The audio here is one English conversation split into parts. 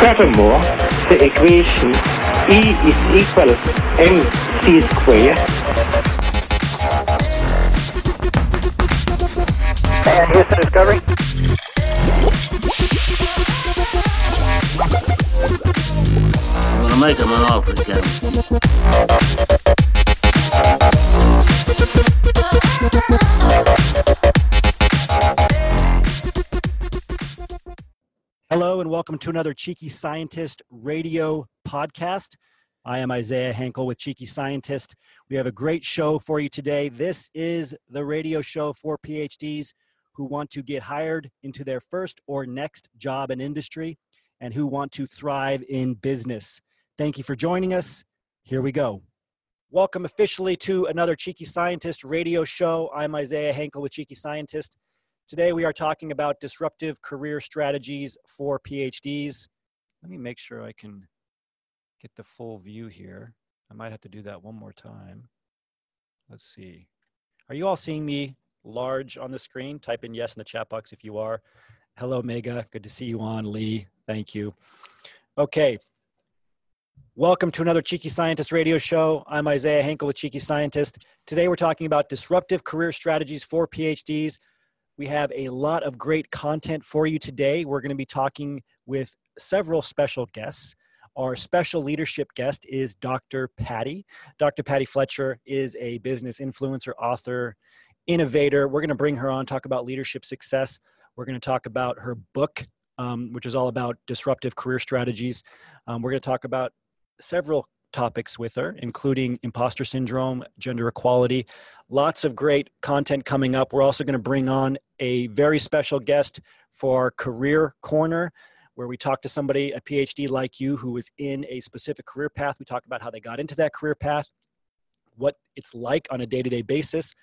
Furthermore, the equation E is equal mc squared. And here's the discovery. I'm gonna make him an offer again. Welcome to another Cheeky Scientist radio podcast. I am Isaiah Hankel with Cheeky Scientist. We have a great show for you today. This is the radio show for PhDs who want to get hired into their first or next job in industry and who want to thrive in business. Thank you for joining us. Here we go. Welcome officially to another Cheeky Scientist radio show. I'm Isaiah Hankel with Cheeky Scientist. Today we are talking about disruptive career strategies for PhDs. Let me make sure I can get the full view here. I might have to do that one more time. Let's see. Are you all seeing me large on the screen? Type in yes in the chat box if you are. Hello, Mega. Good to see you on. Lee, thank you. Okay. Welcome to another Cheeky Scientist radio show. I'm Isaiah Hankel with Cheeky Scientist. Today we're talking about disruptive career strategies for PhDs. We have a lot of great content for you today. We're going to be talking with several special guests. Our special leadership guest is Dr. Patti. Dr. Patti Fletcher is a business influencer, author, innovator. We're going to bring her on, talk about leadership success. We're going to talk about her book, um, which is all about disruptive career strategies. Um, we're going to talk about several topics with her, including imposter syndrome, gender equality. Lots of great content coming up. We're also going to bring on a very special guest for our Career Corner, where we talk to somebody, a PhD like you, who is in a specific career path. We talk about how they got into that career path, what it's like on a day to day basis,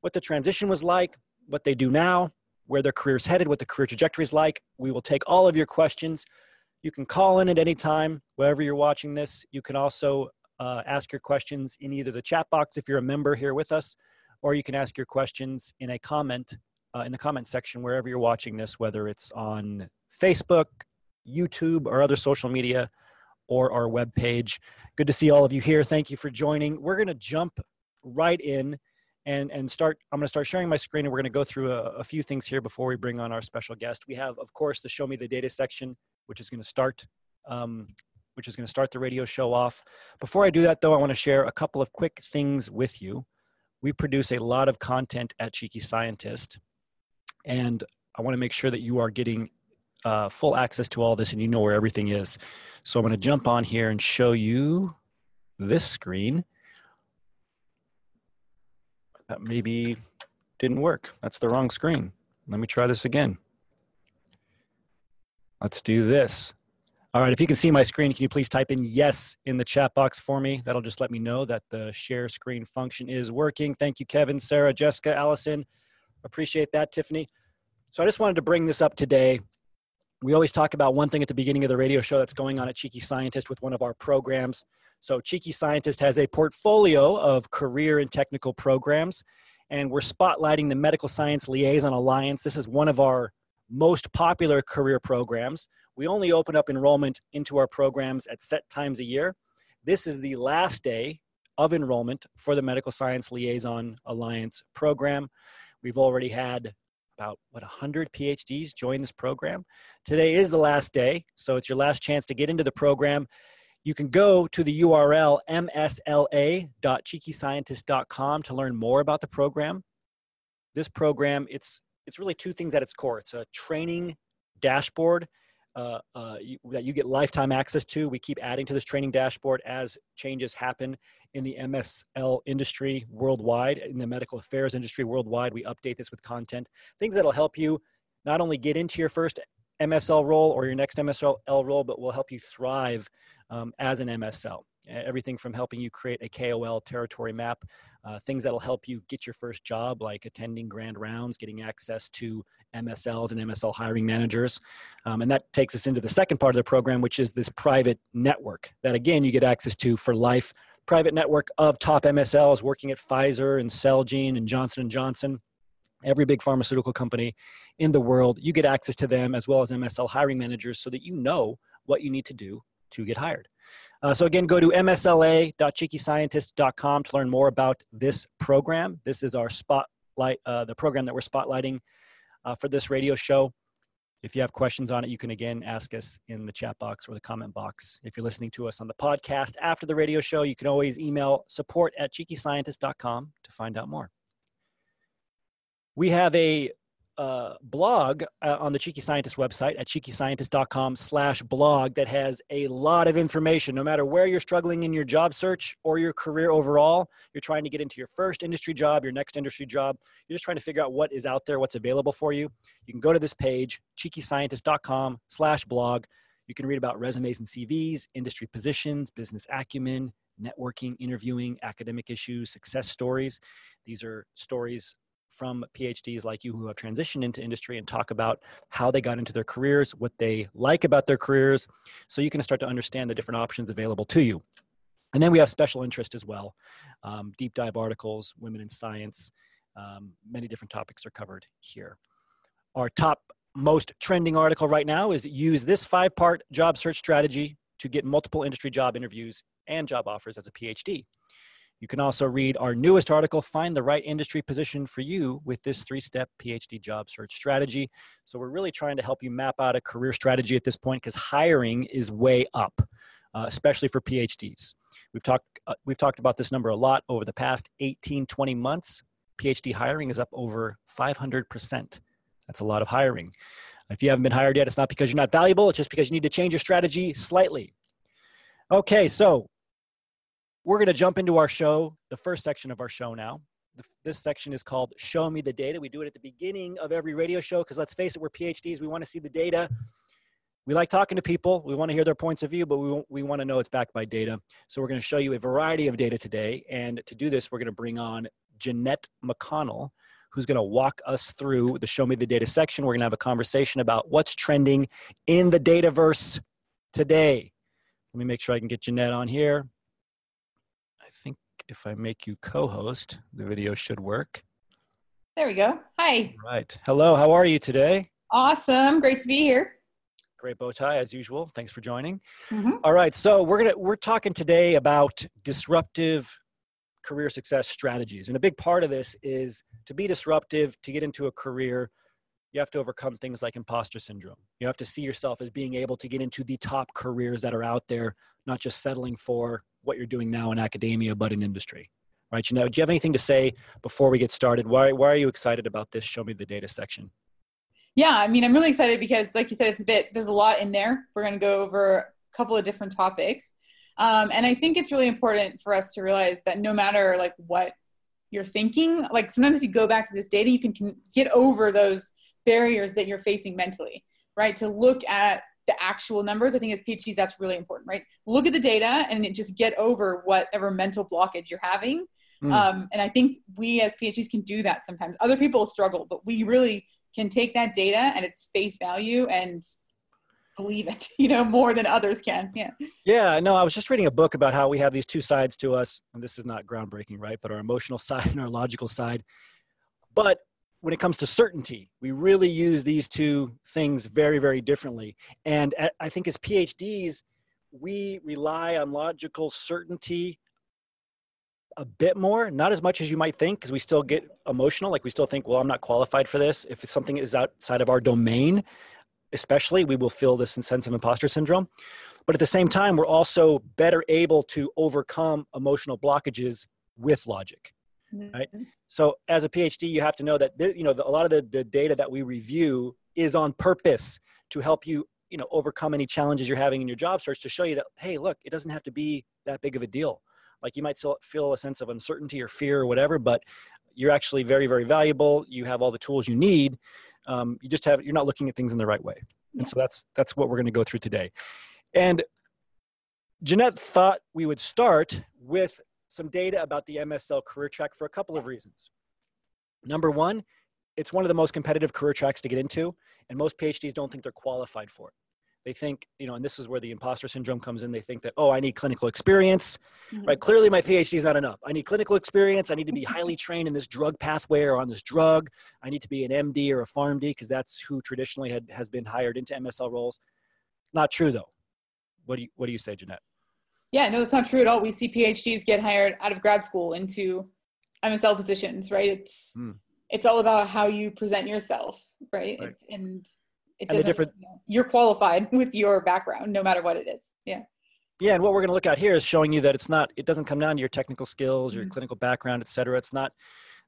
what the transition was like, what they do now, where their career is headed, what the career trajectory is like. We will take all of your questions. You can call in at any time, wherever you're watching this. You can also uh, ask your questions in either the chat box if you're a member here with us, or you can ask your questions in a comment uh, in the comment section wherever you're watching this, whether it's on Facebook, YouTube, or other social media, or our webpage. Good to see all of you here. Thank you for joining. We're going to jump right in and and start i'm going to start sharing my screen and we're going to go through a, a, few things here before we bring on our special guest we have of course the show me the data section which is going to start um, which is going to start the radio show off before i do that though i want to share a couple of quick things with you we produce a lot of content at cheeky scientist and i want to make sure that you are getting uh, full access to all this and you know where everything is so i'm going to jump on here and show you this screen that maybe didn't work. That's the wrong screen. Let me try this again. Let's do this. All right, if you can see my screen, can you please type in yes in the chat box for me? That'll just let me know that the share screen function is working. Thank you, Kevin, Sarah, Jessica, Allison. Appreciate that, Tiffany. So I just wanted to bring this up today. We always talk about one thing at the beginning of the radio show that's going on at Cheeky Scientist with one of our programs. So, Cheeky Scientist has a portfolio of career and technical programs, and we're spotlighting the Medical Science Liaison Alliance. This is one of our most popular career programs. We only open up enrollment into our programs at set times a year. This is the last day of enrollment for the Medical Science Liaison Alliance program. We've already had about what 100 PhDs join this program. Today is the last day, so it's your last chance to get into the program you can go to the URL msla.cheekyscientist.com to learn more about the program. This program, it's it's really two things at its core. It's a training dashboard uh, uh, you, that you get lifetime access to. We keep adding to this training dashboard as changes happen in the MSL industry worldwide, in the medical affairs industry worldwide. We update this with content, things that'll help you not only get into your first MSL role or your next MSL role, but will help you thrive um, as an MSL. Everything from helping you create a KOL territory map, uh, things that'll help you get your first job, like attending grand rounds, getting access to MSLs and MSL hiring managers. Um, and that takes us into the second part of the program, which is this private network that, again, you get access to for life. Private network of top MSLs working at Pfizer and Celgene and Johnson & Johnson every big pharmaceutical company in the world. You get access to them as well as MSL hiring managers so that you know what you need to do to get hired. Uh, so again, go to msla.cheekyscientist.com to learn more about this program. This is our spotlight, uh, the program that we're spotlighting uh, for this radio show. If you have questions on it, you can again ask us in the chat box or the comment box. If you're listening to us on the podcast after the radio show, you can always email support at cheekyscientist.com to find out more. We have a uh, blog uh, on the Cheeky Scientist website at cheekyscientist.com slash blog that has a lot of information. No matter where you're struggling in your job search or your career overall, you're trying to get into your first industry job, your next industry job, you're just trying to figure out what is out there, what's available for you. You can go to this page, cheekyscientist.com slash blog. You can read about resumes and CVs, industry positions, business acumen, networking, interviewing, academic issues, success stories. These are stories from PhDs like you who have transitioned into industry and talk about how they got into their careers, what they like about their careers, so you can start to understand the different options available to you. And then we have special interest as well, um, deep dive articles, women in science, um, many different topics are covered here. Our top most trending article right now is use this five part job search strategy to get multiple industry job interviews and job offers as a PhD. You can also read our newest article, Find the Right Industry Position for You with this three step PhD job search strategy. So, we're really trying to help you map out a career strategy at this point because hiring is way up, uh, especially for PhDs. We've talked, uh, we've talked about this number a lot over the past 18, 20 months. PhD hiring is up over 500%. That's a lot of hiring. If you haven't been hired yet, it's not because you're not valuable, it's just because you need to change your strategy slightly. Okay, so we're going to jump into our show, the first section of our show now. This section is called Show Me the Data. We do it at the beginning of every radio show because let's face it, we're PhDs. We want to see the data. We like talking to people. We want to hear their points of view, but we, we want to know it's backed by data. So we're going to show you a variety of data today. And to do this, we're going to bring on Jeanette McConnell, who's going to walk us through the Show Me the Data section. We're going to have a conversation about what's trending in the Dataverse today. Let me make sure I can get Jeanette on here. I think if I make you co-host, the video should work. There we go. Hi. Right. Hello. How are you today? Awesome. Great to be here. Great bow tie as usual. Thanks for joining. Mm-hmm. All right. So we're gonna we're talking today about disruptive career success strategies, and a big part of this is to be disruptive to get into a career. You have to overcome things like imposter syndrome. You have to see yourself as being able to get into the top careers that are out there, not just settling for what you're doing now in academia, but in industry. Right? You know, do you have anything to say before we get started? Why, why are you excited about this? Show me the data section. Yeah, I mean, I'm really excited because, like you said, it's a bit, there's a lot in there. We're going to go over a couple of different topics. Um, and I think it's really important for us to realize that no matter like what you're thinking, like sometimes if you go back to this data, you can, can get over those barriers that you're facing mentally, right? To look at the actual numbers. I think as PhDs, that's really important, right? Look at the data and just get over whatever mental blockage you're having. Mm. Um, and I think we as PhDs can do that sometimes. Other people struggle, but we really can take that data and its face value and believe it, you know, more than others can. Yeah. Yeah. No, I was just reading a book about how we have these two sides to us. And this is not groundbreaking, right? But our emotional side and our logical side. But when it comes to certainty, we really use these two things very, very differently. And I think as PhDs, we rely on logical certainty a bit more, not as much as you might think, because we still get emotional. Like we still think, well, I'm not qualified for this. If something is outside of our domain, especially, we will feel this sense of imposter syndrome. But at the same time, we're also better able to overcome emotional blockages with logic right. So as a phd you have to know that you know a lot of the, the data that we review is on purpose to help you you know overcome any challenges you're having in your job search to show you that hey look it doesn't have to be that big of a deal. Like you might still feel a sense of uncertainty or fear or whatever but you're actually very very valuable. You have all the tools you need. Um, you just have you're not looking at things in the right way. And yeah. so that's that's what we're going to go through today. And jeanette thought we would start with some data about the MSL career track for a couple of reasons. Number one, it's one of the most competitive career tracks to get into, and most PhDs don't think they're qualified for it. They think, you know, and this is where the imposter syndrome comes in. They think that, oh, I need clinical experience, mm-hmm. right? Clearly, my PhD is not enough. I need clinical experience. I need to be highly trained in this drug pathway or on this drug. I need to be an MD or a PharmD because that's who traditionally had, has been hired into MSL roles. Not true, though. what do you what do you say, Jeanette? Yeah, no, it's not true at all. We see PhDs get hired out of grad school into MSL positions, right? It's Hmm. it's all about how you present yourself, right? Right. It- and it doesn't. different- you know, you're qualified with your background, no matter what it is. Yeah. Yeah, and what we're going to look at here is showing you that it's not. It doesn't come down to your technical skills, your Mhm. clinical background, et cetera. It's not.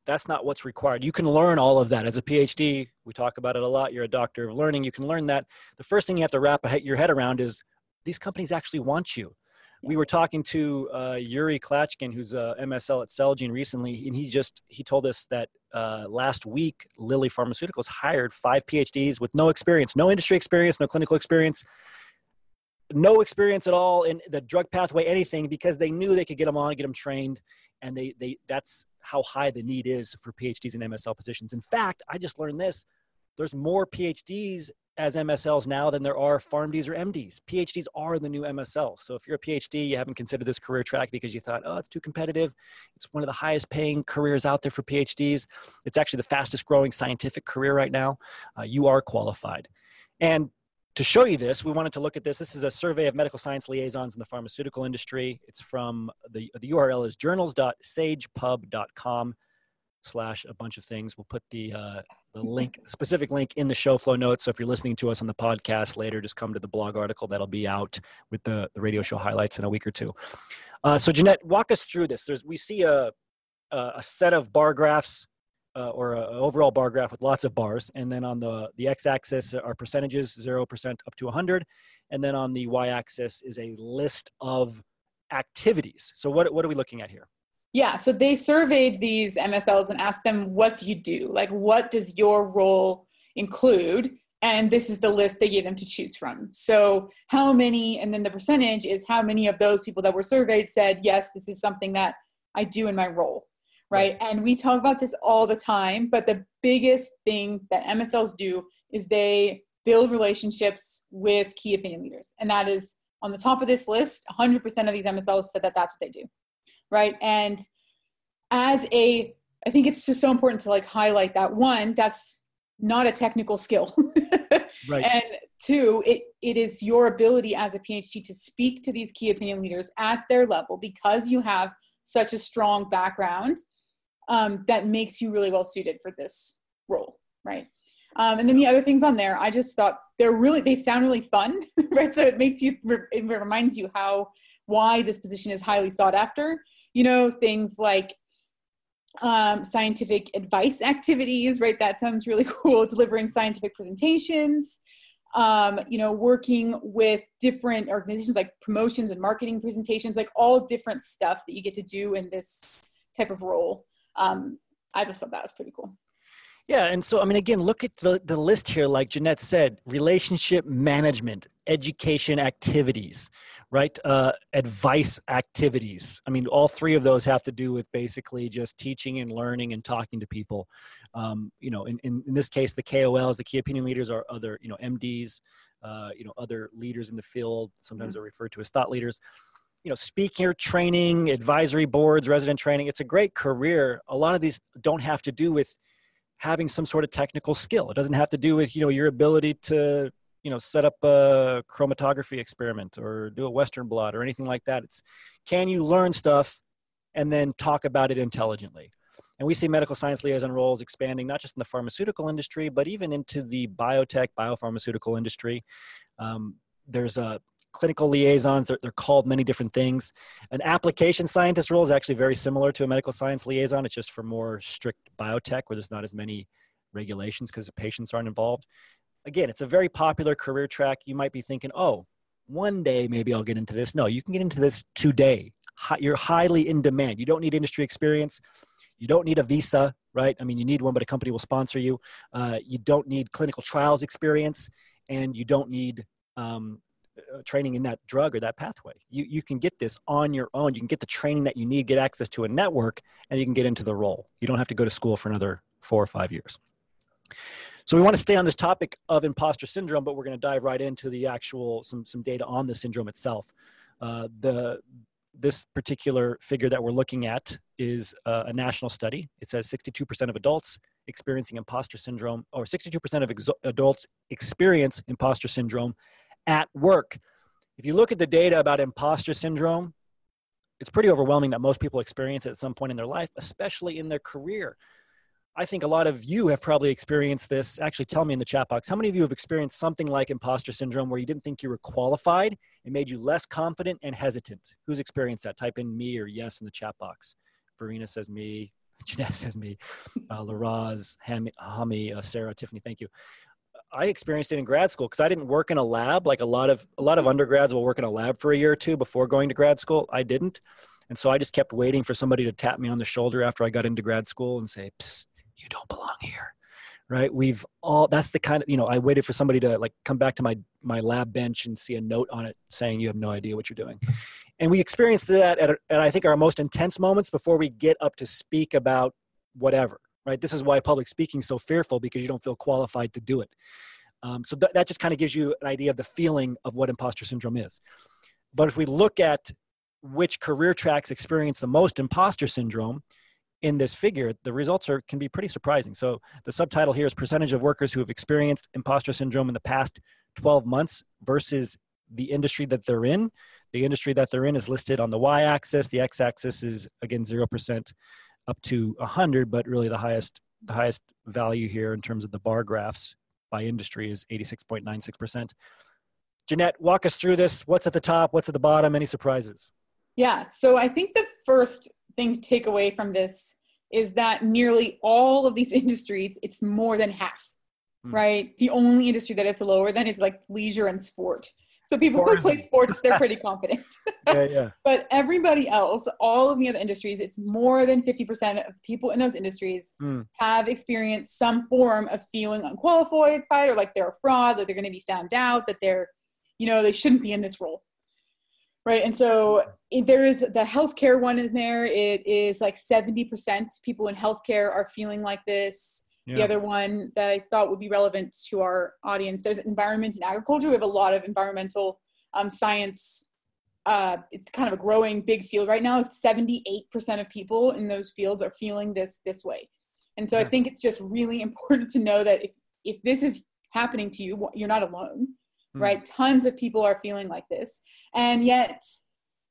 That's not what's required. You can learn all of that as a PhD. We talk about it a lot. You're a doctor of learning. You can learn that. The first thing you have to wrap your head around is these companies actually want you. We were talking to uh, Yuri Klatchkin, who's a MSL at Celgene recently, and he just he told us that uh, last week Lilly Pharmaceuticals hired five PhDs with no experience, no industry experience, no clinical experience, no experience at all in the drug pathway, anything, because they knew they could get them on, get them trained, and they they that's how high the need is for PhDs in MSL positions. In fact, I just learned this: there's more PhDs as MSLs now than there are PharmDs or MDs. PhDs are the new MSL. So if you're a PhD, you haven't considered this career track because you thought, oh, it's too competitive. It's one of the highest paying careers out there for PhDs. It's actually the fastest growing scientific career right now. Uh, you are qualified. And to show you this, we wanted to look at this. This is a survey of medical science liaisons in the pharmaceutical industry. It's from the, the URL is journals.sagepub.com slash a bunch of things. We'll put the, uh, the link, specific link in the show flow notes. So if you're listening to us on the podcast later, just come to the blog article that'll be out with the, the radio show highlights in a week or two. Uh, so Jeanette, walk us through this. There's, we see a, a set of bar graphs uh, or an overall bar graph with lots of bars. And then on the, the x-axis are percentages, 0% up to 100. And then on the y-axis is a list of activities. So what, what are we looking at here? Yeah, so they surveyed these MSLs and asked them, what do you do? Like, what does your role include? And this is the list they gave them to choose from. So, how many, and then the percentage is how many of those people that were surveyed said, yes, this is something that I do in my role, right? And we talk about this all the time, but the biggest thing that MSLs do is they build relationships with key opinion leaders. And that is on the top of this list, 100% of these MSLs said that that's what they do right? And as a i think it's just so important to like highlight that one that's not a technical skill. Right. and two it, it is your ability as a phd to speak to these key opinion leaders at their level because you have such a strong background um, that makes you really well suited for this role right? Um, and then the other things on there i just thought they're really they sound really fun right? So it makes you it reminds you how why this position is highly sought after you know things like um, scientific advice activities right? That sounds really cool. Delivering scientific presentations um, you know working with different organizations like promotions and marketing presentations like all different stuff that you get to do in this type of role. Um, i just thought that was pretty cool. Yeah, and so I mean, again, look at the the list here. Like Jeanette said, relationship management, education activities, right? Uh, advice activities. I mean, all three of those have to do with basically just teaching and learning and talking to people. Um, you know, in, in in this case, the KOLs, the key opinion leaders, are other you know MDs, uh, you know, other leaders in the field. Sometimes they're referred to as thought leaders you know speaker training advisory boards resident training it's a great career a lot of these don't have to do with having some sort of technical skill it doesn't have to do with you know your ability to you know set up a chromatography experiment or do a western blot or anything like that. It's can you learn stuff and then talk about it intelligently? And we see medical science liaison roles expanding not just in the pharmaceutical industry but even into the biotech biopharmaceutical industry. Um, there's a clinical liaisons they're, they're called many different things. An application scientist role is actually very similar to a medical science liaison. It's just for more strict biotech where there's not as many regulations because the patients aren't involved again it's a very popular career track you might be thinking oh one day maybe i'll get into this no you can get into this today you're highly in demand you don't need industry experience you don't need a visa right i mean you need one but a company will sponsor you uh, you don't need clinical trials experience and you don't need um, uh, training in that drug or that pathway. You, you can get this on your own. You can get the training that you need, get access to a network, and you can get into the role. You don't have to go to school for another four or five years. So we want to stay on this topic of imposter syndrome, but we're going to dive right into the actual some some data on the syndrome itself. Uh, the this particular figure that we're looking at is uh, a national study. It says 62% of adults experiencing imposter syndrome, or 62% of ex- adults experience imposter syndrome at work. if you look at the data about imposter syndrome, it's pretty overwhelming that most people experience it at some point in their life, especially in their career. I think a lot of you have probably experienced this. Actually, tell me in the chat box how many of you have experienced something like imposter syndrome where you didn't think you were qualified It made you less confident and hesitant? Who's experienced that? Type in me or yes in the chat box. Verena says me. Jeanette says me. Uh, Laraz, Hami, uh, Sarah, Tiffany, thank you. I experienced it in grad school because I didn't work in a lab like a lot of a lot of undergrads will work in a lab for a year or two before going to grad school. I didn't, and so I just kept waiting for somebody to tap me on the shoulder after I got into grad school and say, "You don't belong here." Right? We've all that's the kind of you know I waited for somebody to like come back to my my lab bench and see a note on it saying you have no idea what you're doing, and we experienced that at, at I think our most intense moments before we get up to speak about whatever right? This is why public speaking is so fearful because you don't feel qualified to do it. Um, so th- that just kind of gives you an idea of the feeling of what imposter syndrome is. But if we look at which career tracks experience the most imposter syndrome in this figure, the results are can be pretty surprising. So the subtitle here is percentage of workers who have experienced imposter syndrome in the past 12 months versus the industry that they're in. The industry that they're in is listed on the y-axis. The x-axis is again zero percent up to 100, but really the highest the highest value here in terms of the bar graphs by industry is 86.96%. Jeanette, walk us through this. What's at the top? What's at the bottom? Any surprises? Yeah. So I think the first thing to take away from this is that nearly all of these industries, it's more than half, hmm. right? The only industry that it's lower than is like leisure and sport. So people who play sports, they're pretty confident. yeah, yeah. But everybody else, all of the other industries, it's more than 50% of people in those industries mm. have experienced some form of feeling unqualified or like they're a fraud, that they're going to be found out, that they're, you know, they shouldn't be in this role. Right. And so there is the healthcare one in there. It is like 70% people in healthcare are feeling like this. Yeah. The other one that I thought would be relevant to our audience, there's environment and agriculture. We have a lot of environmental um, science. Uh, it's kind of a growing big field right now. 78% of people in those fields are feeling this this way. And so yeah. I think it's just really important to know that if, if this is happening to you, you're not alone, mm. right? Tons of people are feeling like this. And yet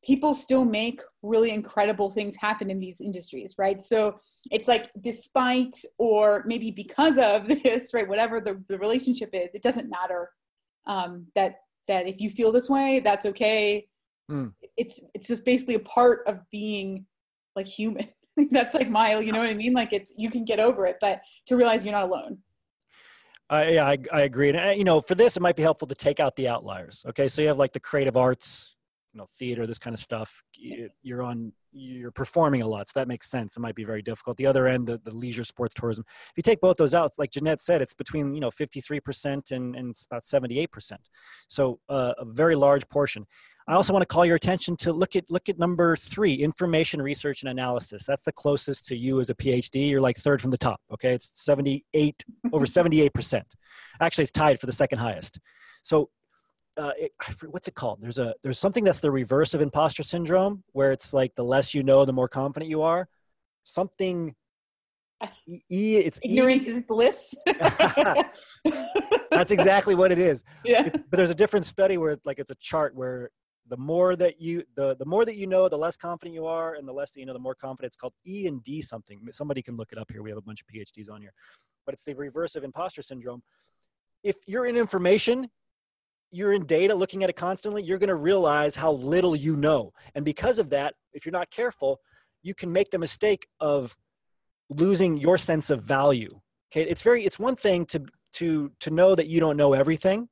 people still make really incredible things happen in these industries, right? So it's like, despite or maybe because of this, right, whatever the, the relationship is, it doesn't matter um, that that if you feel this way, that's okay. Mm. It's it's just basically a part of being like human. that's like my, you know what I mean? Like it's you can get over it, but to realize you're not alone. Uh, yeah, I, I agree. And, uh, you know, for this, it might be helpful to take out the outliers. Okay. So you have like the creative arts, you know theater this kind of stuff you're on you're performing a lot so that makes sense it might be very difficult the other end the, the leisure sports tourism if you take both those out like jeanette said it's between you know 53% and, and about 78% so uh, a very large portion i also want to call your attention to look at look at number three information research and analysis that's the closest to you as a phd you're like third from the top okay it's 78 over 78% actually it's tied for the second highest so uh, it, what's it called? There's a there's something that's the reverse of imposter syndrome, where it's like the less you know, the more confident you are. Something. E, it's ignorance e. is bliss. that's exactly what it is. Yeah. It's, but there's a different study where like it's a chart where the more that you the the more that you know, the less confident you are, and the less that you know, the more confident. It's called E and D something. Somebody can look it up here. We have a bunch of PhDs on here, but it's the reverse of imposter syndrome. If you're in information, you're in data looking at it constantly, you're going to realize how little you know. And because of that, if you're not careful, you can make the mistake of losing your sense of value. Okay, it's very it's one thing to to to know that you don't know everything.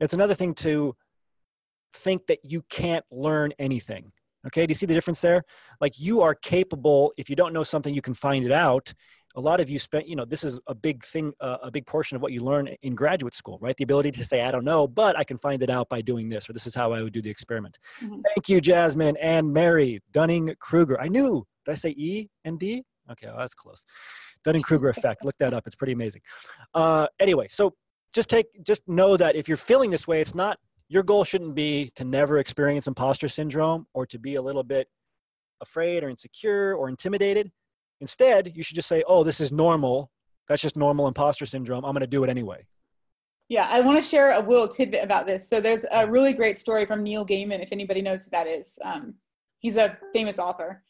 It's another thing to think that you can't learn anything. Okay, do you see the difference there? Like you are capable, if you don't know something, you can find it out. A lot of you spent you know this is a big thing uh, a big portion of what you learn in graduate school right? The ability to say i don't know but i can find it out by doing this or this is how i would do the experiment. Mm-hmm. thank you jasmine and mary. Dunning kruger i knew. Did i say e and d? Okay well, that's close. Dunning kruger effect. Look that up. It's pretty amazing. Uh, anyway so just take just know that if you're feeling this way it's not your goal shouldn't be to never experience imposter syndrome or to be a little bit afraid or insecure or intimidated Instead, you should just say, oh, this is normal. That's just normal imposter syndrome. I'm going to do it anyway. Yeah, I want to share a little tidbit about this. So there's a really great story from Neil Gaiman, if anybody knows who that is. Um, he's a famous author,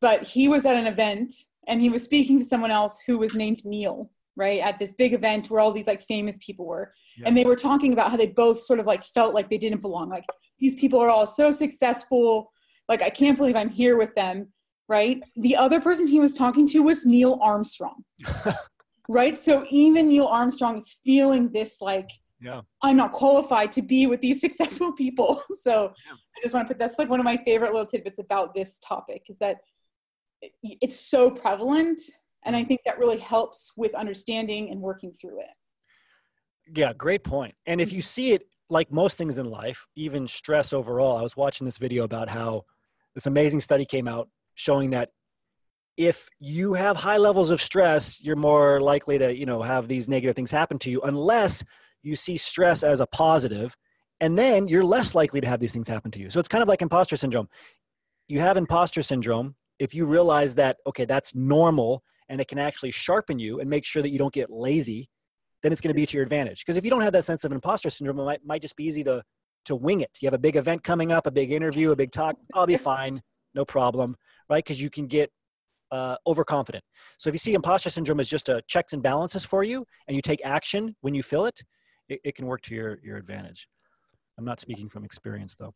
but he was at an event and he was speaking to someone else who was named Neil, right? At this big event where all these like famous people were, Yeah. and they were talking about how they both sort of like felt like they didn't belong. Like these people are all so successful. Like I can't believe I'm here with them, right? The other person he was talking to was Neil Armstrong right? So even Neil Armstrong is feeling this like, Yeah. I'm not qualified to be with these successful people. So I just want to put that's like one of my favorite little tidbits about this topic is that it's so prevalent. And I think that really helps with understanding and working through it. Yeah, great point. And if you see it like most things in life, even stress overall, I was watching this video about how this amazing study came out showing that if you have high levels of stress, you're more likely to, you know, have these negative things happen to you unless you see stress as a positive, and then you're less likely to have these things happen to you. So it's kind of like imposter syndrome. You have imposter syndrome if you realize that okay, that's normal and it can actually sharpen you and make sure that you don't get lazy then it's going to be to your advantage. Because if you don't have that sense of imposter syndrome, it might, might just be easy to to wing it. You have a big event coming up, a big interview, a big talk. I'll be fine, no problem, right? Because you can get uh, overconfident. So if you see imposter syndrome as just a checks and balances for you, and you take action when you feel it, it, it can work to your your advantage. I'm not speaking from experience though.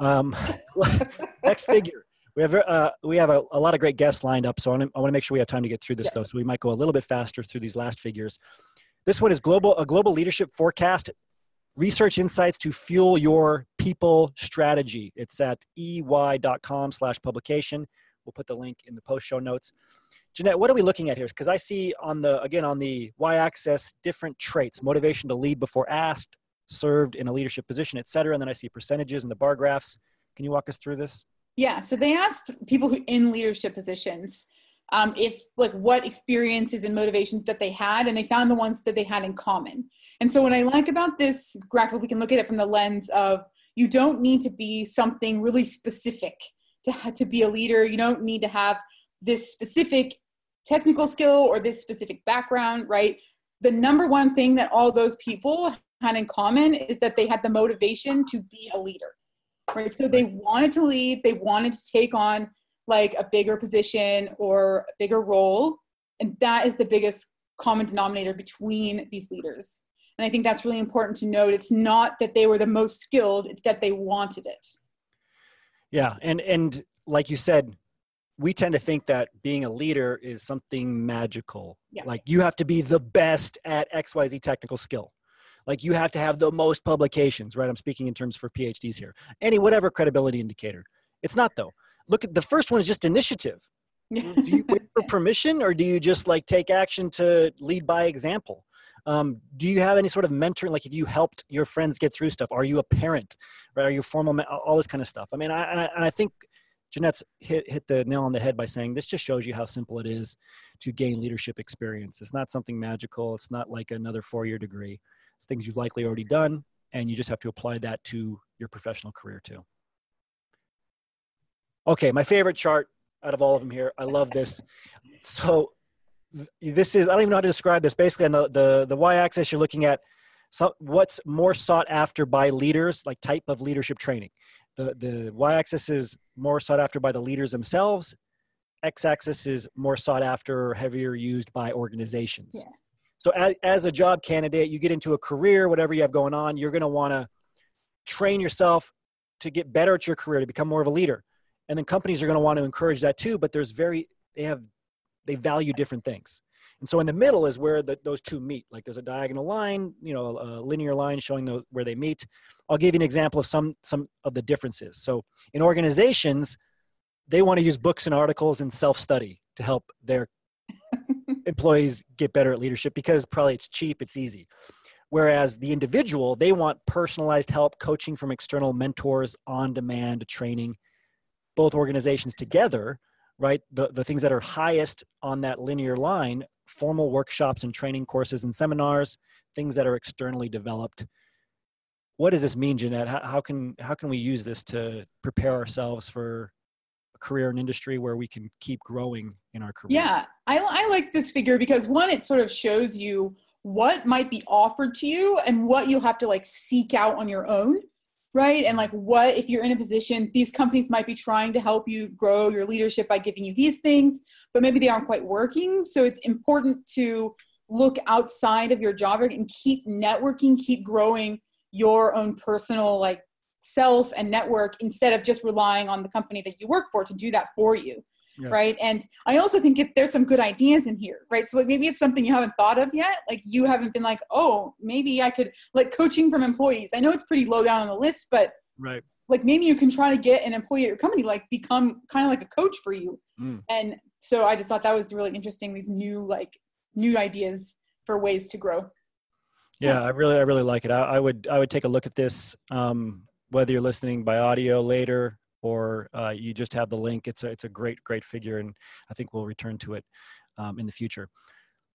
Um, next figure. We have uh, we have a, a lot of great guests lined up, so I want to I want to make sure we have time to get through this Yeah. though. So we might go a little bit faster through these last figures. This one is global a global leadership forecast research insights to fuel your people strategy. It's at ey.com slash publication. We'll put the link in the post show notes. Jeanette, what are we looking at here? Because I see on the again on the y-axis different traits: motivation to lead before asked, served in a leadership position, et cetera. And then I see percentages in the bar graphs. Can you walk us through this? Yeah. So they asked people who in leadership positions um, if like what experiences and motivations that they had, and they found the ones that they had in common. And so what I like about this graphic, we can look at it from the lens of you don't need to be something really specific to to be a leader. You don't need to have this specific technical skill or this specific background, right? The number one thing that all those people had in common is that they had the motivation to be a leader right so they wanted to lead they wanted to take on like a bigger position or a bigger role and that is the biggest common denominator between these leaders and i think that's really important to note it's not that they were the most skilled it's that they wanted it Yeah, and and like you said, we tend to think that being a leader is something magical. Yeah. Like you have to be the best at XYZ technical skill. Like you have to have the most publications, right? I'm speaking in terms for PhDs here. Any whatever credibility indicator. It's not though. Look at the first one is just initiative. do you wait for permission or do you just like take action to lead by example um, do you have any sort of mentoring like if you helped your friends get through stuff are you a parent right are you formal all this kind of stuff i mean i, and I, and I think jeanette's hit, hit the nail on the head by saying this just shows you how simple it is to gain leadership experience it's not something magical it's not like another four-year degree it's things you've likely already done and you just have to apply that to your professional career too okay my favorite chart out of all of them here. I love this. So this is I don't even know how to describe this. Basically, on the the, the y-axis, you're looking at so, what's more sought after by leaders, like type of leadership training. The the y-axis is more sought after by the leaders themselves. X-axis is more sought after or heavier used by organizations. Yeah. So as, as a job candidate, you get into a career, whatever you have going on, you're going to want to train yourself to get better at your career, to become more of a leader. And then companies are going to want to encourage that too but there's very they have they value different things. And so in the middle is where the, those two meet. Like there's a diagonal line you know a linear line showing the, where they meet. I'll give you an example of some some of the differences. So in organizations they want to use books and articles and self-study to help their employees get better at leadership because probably it's cheap it's easy whereas the individual they want personalized help coaching from external mentors on demand training both organizations together, right? The, the things that are highest on that linear line formal workshops and training courses and seminars, things that are externally developed. What does this mean, Jeanette? How, how, can, how can we use this to prepare ourselves for career and industry where we can keep growing in our career? Yeah, I, I like this figure because one, it sort of shows you what might be offered to you and what you'll have to like seek out on your own right and like what if you're in a position these companies might be trying to help you grow your leadership by giving you these things but maybe they aren't quite working so it's important to look outside of your job and keep networking keep growing your own personal like self and network instead of just relying on the company that you work for to do that for you yes. right? And i also think if there's some good ideas in here right? So like maybe it's something you haven't thought of yet. Like you haven't been like oh maybe i could like coaching from employees. I know it's pretty low down on the list but right. like maybe you can try to get an employee at your company like become kind of like a coach for you. Mm. and so i just thought that was really interesting these new like new ideas for ways to grow. Yeah i really i really like it. I, I would i would take a look at this um, whether you're listening by audio later or uh, you just have the link it's a, it's a great great figure and i think we'll return to it um, in the future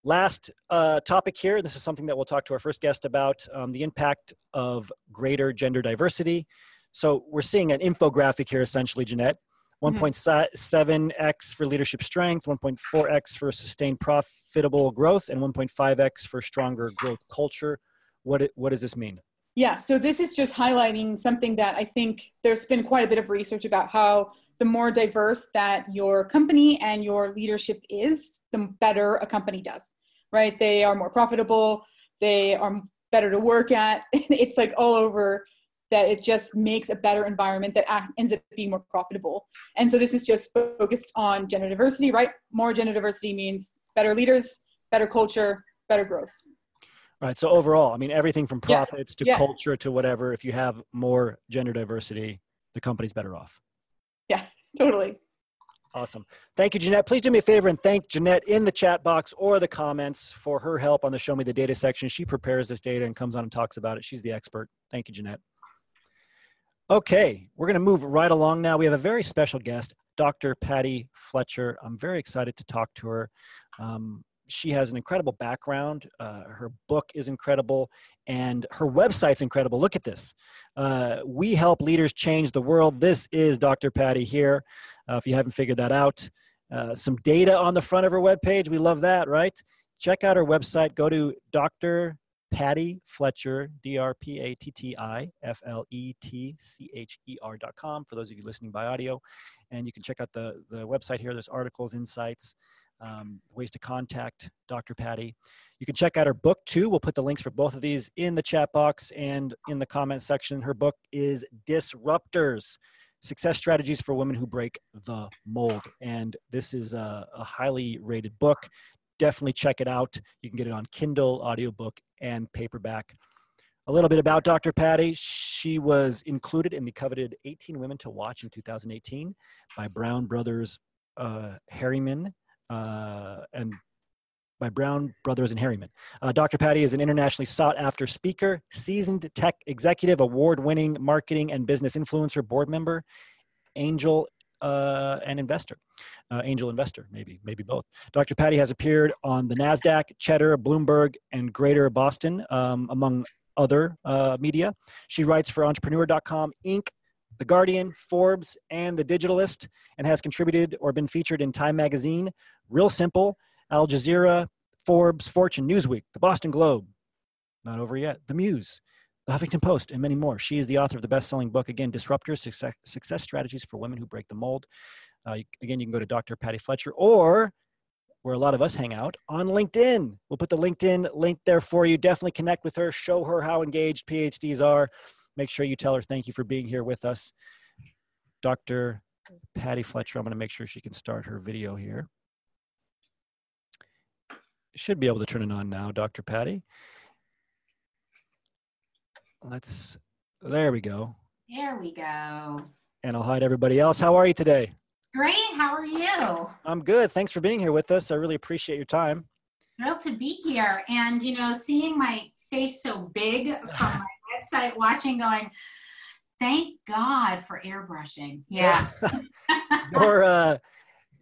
last uh, topic here this is something that we'll talk to our first guest about um, the impact of greater gender diversity so we're seeing an infographic here essentially jeanette 1.7x mm-hmm. for leadership strength, 1.4x for sustained profitable growth, and 1.5x for stronger growth culture. What, what does this mean? Yeah, so this is just highlighting something that I think there's been quite a bit of research about how the more diverse that your company and your leadership is, the better a company does, right? They are more profitable, they are better to work at. it's like all over that it just makes a better environment that ends up being more profitable. And so this is just focused on gender diversity, right? More gender diversity means better leaders, better culture, better growth. Right. So overall, I mean, everything from profits yeah. to yeah. culture to whatever, if you have more gender diversity, the company's better off. Yeah, totally. Awesome. Thank you, Jeanette. Please do me a favor and thank Jeanette in the chat box or the comments for her help on the Show Me the Data section. She prepares this data and comes on and talks about it. She's the expert. Thank you, Jeanette. Okay, we're going to move right along now. We have a very special guest, Dr. Patti Fletcher. I'm very excited to talk to her. Um, she has an incredible background. Uh, her book is incredible, and her website's incredible. Look at this. Uh, we help leaders change the world. This is Dr. Patti here. Uh, if you haven't figured that out, uh, some data on the front of her webpage. We love that, right? Check out her website. Go to Dr. Patti Fletcher, D R P A T T I F L E T C H E R dot com for those of you listening by audio. And you can check out the, the website here. There's articles, insights, um, ways to contact Dr. Patti. You can check out her book too. We'll put the links for both of these in the chat box and in the comment section. Her book is Disrupters Success Strategies for Women Who Break the Mold. And this is a, a highly rated book definitely check it out. You can get it on Kindle, audiobook, and paperback. A little bit about Dr. Patti. She was included in the coveted 18 Women to Watch in 2018 by Brown Brothers uh, Harriman uh, and by Brown Brothers and Harriman. Uh, Dr. Patti is an internationally sought after speaker, seasoned tech executive, award winning marketing and business influencer, board member, angel uh, an investor, uh, angel investor, maybe, maybe both. Dr. Patti has appeared on the NASDAQ, Cheddar, Bloomberg, and Greater Boston, um, among other uh, media. She writes for Entrepreneur.com, Inc., The Guardian, Forbes, and The Digitalist, and has contributed or been featured in Time Magazine, Real Simple, Al Jazeera, Forbes, Fortune, Newsweek, The Boston Globe. Not over yet. The Muse, the Huffington Post, and many more. She is the author of the best selling book, again, Disrupters Success, Success Strategies for Women Who Break the Mold. Uh, again, you can go to Dr. Patti Fletcher or where a lot of us hang out on LinkedIn. We'll put the LinkedIn link there for you. Definitely connect with her, show her how engaged PhDs are. Make sure you tell her thank you for being here with us. Dr. Patti Fletcher, I'm going to make sure she can start her video here. Should be able to turn it on now, Dr. Patti let's, there we go. There we go. And I'll hide everybody else. How are you today? Great. How are you? I'm good. Thanks for being here with us. I really appreciate your time. Thrilled to be here. And, you know, seeing my face so big from my website, watching, going, thank God for airbrushing. Yeah. your, uh,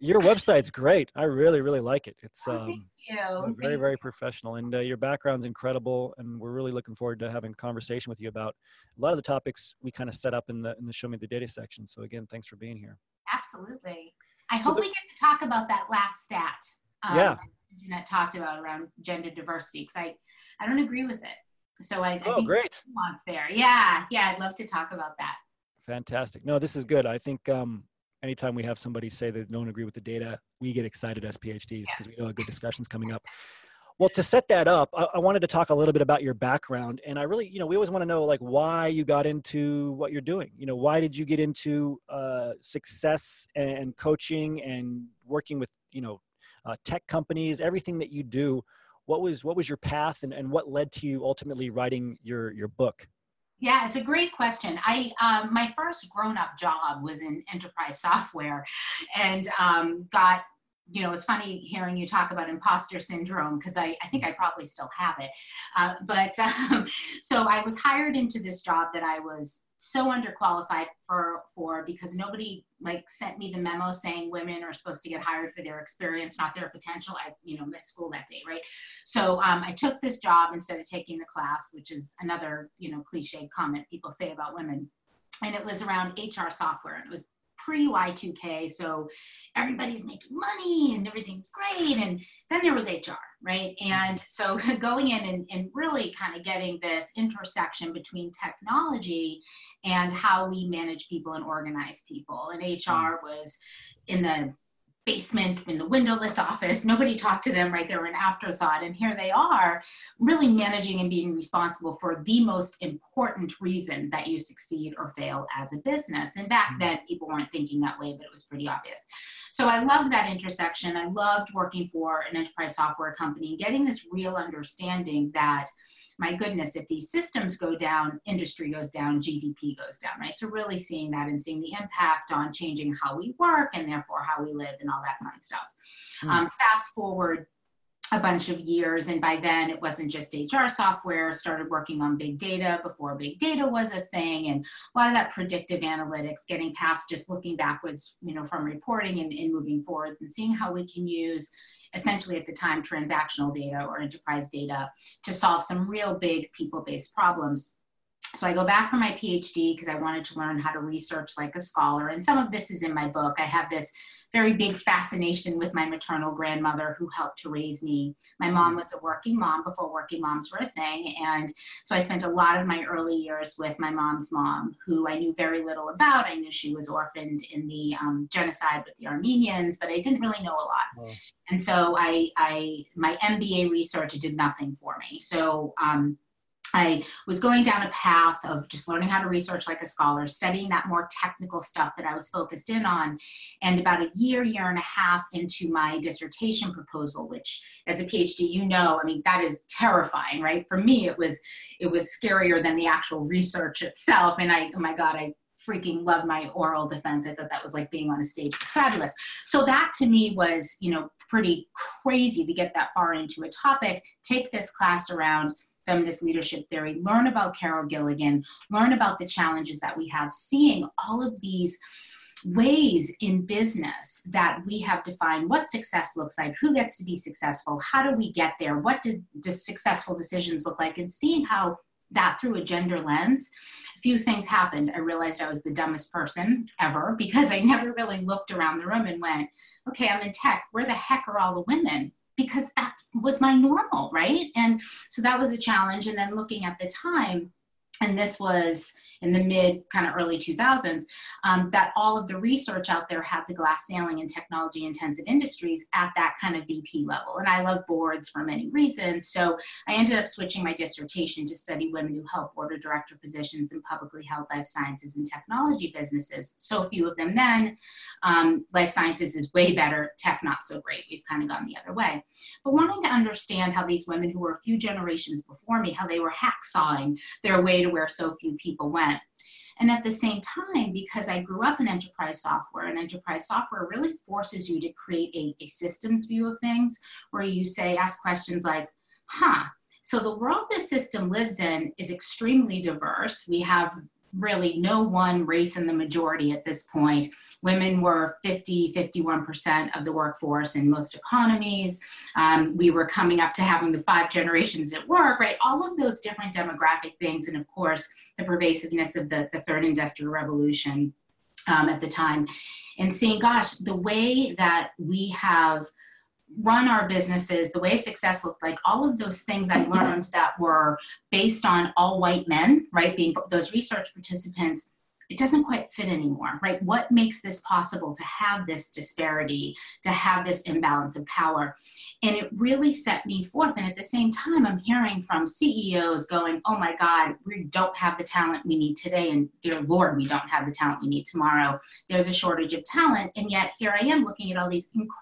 your website's great. I really, really like it. It's, oh, um, you. Very, very professional. And uh, your background's incredible. And we're really looking forward to having a conversation with you about a lot of the topics we kind of set up in the, in the Show Me the Data section. So, again, thanks for being here. Absolutely. I so hope the, we get to talk about that last stat. Um, yeah. Jeanette talked about around gender diversity because I, I don't agree with it. So I, I Oh, think great. nuance there. Yeah, yeah, I'd love to talk about that. Fantastic. No, this is good. I think um, anytime we have somebody say they don't agree with the data, we get excited as PhDs because we know a good discussion's coming up. Well, to set that up, I, I wanted to talk a little bit about your background, and I really, you know, we always want to know like why you got into what you're doing. You know, why did you get into uh, success and coaching and working with, you know, uh, tech companies, everything that you do. What was what was your path, and, and what led to you ultimately writing your your book? Yeah, it's a great question. I um, my first grown-up job was in enterprise software, and um, got you know it's funny hearing you talk about imposter syndrome because I, I think I probably still have it. Uh, but um, so I was hired into this job that I was so underqualified for for because nobody like sent me the memo saying women are supposed to get hired for their experience not their potential. I you know missed school that day right? So um, i took this job instead of taking the class which is another you know cliche comment people say about women. And it was around hr software and it was pre Y2K, so everybody's making money and everything's great. And then there was HR, right? And so going in and, and really kind of getting this intersection between technology and how we manage people and organize people. And HR mm. was in the basement in the windowless office. Nobody talked to them right? They were an afterthought. And here they are really managing and being responsible for the most important reason that you succeed or fail as a business. And back mm-hmm. then people weren't thinking that way but it was pretty obvious. So i loved that intersection. I loved working for an enterprise software company getting this real understanding that my goodness, if these systems go down, industry goes down, GDP goes down, right? So really seeing that and seeing the impact on changing how we work and therefore how we live and all that fun stuff. Mm. Um, fast forward a bunch of years and by then it wasn't just hr software started working on big data before big data was a thing and a lot of that predictive analytics getting past just looking backwards you know from reporting and, and moving forward and seeing how we can use essentially at the time transactional data or enterprise data to solve some real big people-based problems so I go back for my PhD because I wanted to learn how to research like a scholar. And some of this is in my book. I have this very big fascination with my maternal grandmother who helped to raise me. My mom was a working mom before working moms were a thing. And so I spent a lot of my early years with my mom's mom, who I knew very little about. I knew she was orphaned in the um, genocide with the Armenians, but I didn't really know a lot. Wow. And so I, I, my MBA research did nothing for me. So, um, I was going down a path of just learning how to research like a scholar, studying that more technical stuff that I was focused in on. And about a year, year and a half into my dissertation proposal, which as a PhD, you know, I mean, that is terrifying, right? For me, it was it was scarier than the actual research itself. And I, oh my God, I freaking loved my oral defense. I thought that was like being on a stage. It was fabulous. So that to me was, you know, pretty crazy to get that far into a topic, take this class around feminist leadership theory, learn about Carol Gilligan, learn about the challenges that we have, seeing all of these ways in business that we have defined what success looks like, who gets to be successful, how do we get there, what do, do successful decisions look like, and seeing how that through a gender lens, a few things happened. I realized I was the dumbest person ever because I never really looked around the room and went, okay, I'm in tech. Where the heck are all the women? Because that was my normal, right? And so that was a challenge. And then looking at the time, and this was in the mid kind of early 2000s um, that all of the research out there had the glass ceiling in technology intensive industries at that kind of vp level. And i love boards for many reasons. So i ended up switching my dissertation to study women who held board of director positions in publicly held life sciences and technology businesses. So few of them then. Um, life sciences is way better tech not so great. We've kind of gone the other way. But wanting to understand how these women who were a few generations before me how they were hacksawing their way to where so few people went. And at the same time, because I grew up in enterprise software, and enterprise software really forces you to create a, a systems view of things where you say, ask questions like, huh, so the world this system lives in is extremely diverse. We have really no one race in the majority at this point. Women were 50, 51% of the workforce in most economies. Um, we were coming up to having the five generations at work, right? All of those different demographic things. And of course, the pervasiveness of the, the third industrial revolution um, at the time. And seeing, gosh, the way that we have run our businesses, the way success looked like, all of those things I learned that were based on all white men, right, being those research participants, it doesn't quite fit anymore, right? What makes this possible to have this disparity, to have this imbalance of power? And it really set me forth. And at the same time, I'm hearing from CEOs going, oh my God, we don't have the talent we need today. And dear Lord, we don't have the talent we need tomorrow. There's a shortage of talent. And yet here I am looking at all these incredible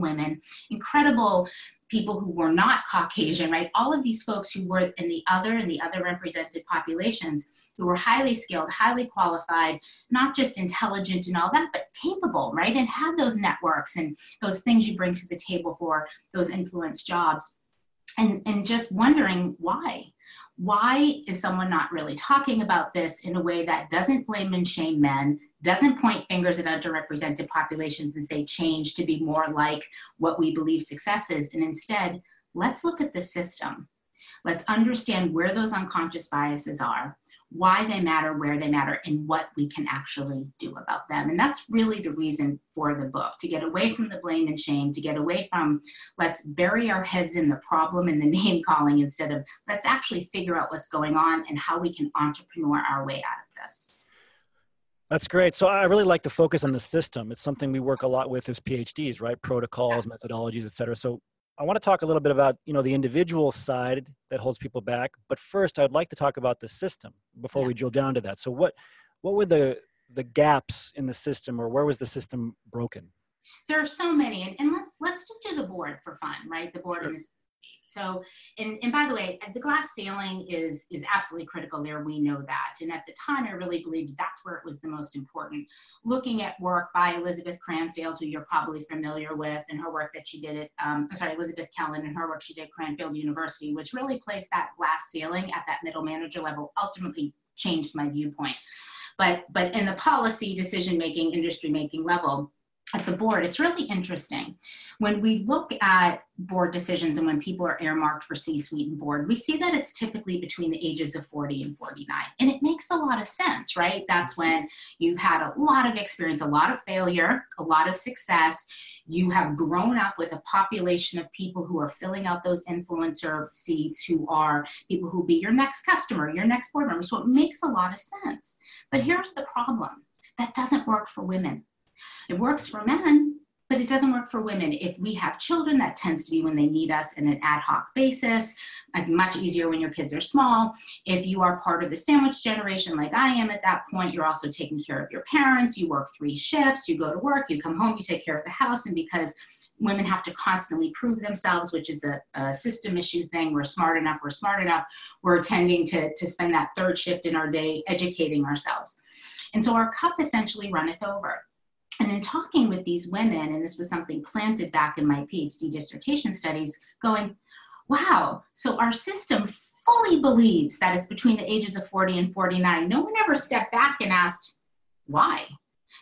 women, incredible people who were not Caucasian, right? All of these folks who were in the other and the other represented populations who were highly skilled, highly qualified, not just intelligent and all that, but capable, right? And had those networks and those things you bring to the table for those influence jobs. And, and just wondering why why is someone not really talking about this in a way that doesn't blame and shame men, doesn't point fingers at underrepresented populations and say change to be more like what we believe success is, and instead, let's look at the system. Let's understand where those unconscious biases are why they matter, where they matter, and what we can actually do about them. And that's really the reason for the book to get away from the blame and shame, to get away from let's bury our heads in the problem and the name calling instead of let's actually figure out what's going on and how we can entrepreneur our way out of this. That's great. So I really like to focus on the system. It's something we work a lot with as PhDs, right? Protocols, yeah. methodologies, et cetera. So I want to talk a little bit about you know the individual side that holds people back, but first I'd like to talk about the system before yeah. we drill down to that. So what what were the the gaps in the system, or where was the system broken? There are so many, and, and let's let's just do the board for fun, right? The board sure. is so, and, and by the way, the glass ceiling is, is absolutely critical there. We know that. And at the time, I really believed that's where it was the most important. Looking at work by Elizabeth Cranfield, who you're probably familiar with, and her work that she did at, um, sorry, Elizabeth Kelan and her work she did at Cranfield University was really placed that glass ceiling at that middle manager level, ultimately changed my viewpoint. But, but in the policy, decision making, industry making level, at the board, it's really interesting. When we look at board decisions and when people are earmarked for C-suite and board, we see that it's typically between the ages of 40 and 49. And it makes a lot of sense, right? That's when you've had a lot of experience, a lot of failure, a lot of success. You have grown up with a population of people who are filling out those influencer seats, who are people who will be your next customer, your next board member. So it makes a lot of sense. But here's the problem. That doesn't work for women it works for men, but it doesn't work for women. If we have children, that tends to be when they need us in an ad hoc basis. It's much easier when your kids are small. If you are part of the sandwich generation, like I am at that point, you're also taking care of your parents. You work three shifts, you go to work, you come home, you take care of the house. And because women have to constantly prove themselves, which is a, a, system issue thing. We're smart enough, we're smart enough. We're tending to, to spend that third shift in our day educating ourselves. And so our cup essentially runneth over. And in talking with these women, and this was something planted back in my PhD dissertation studies, going, wow, so our system fully believes that it's between the ages of 40 and 49. No one ever stepped back and asked, why?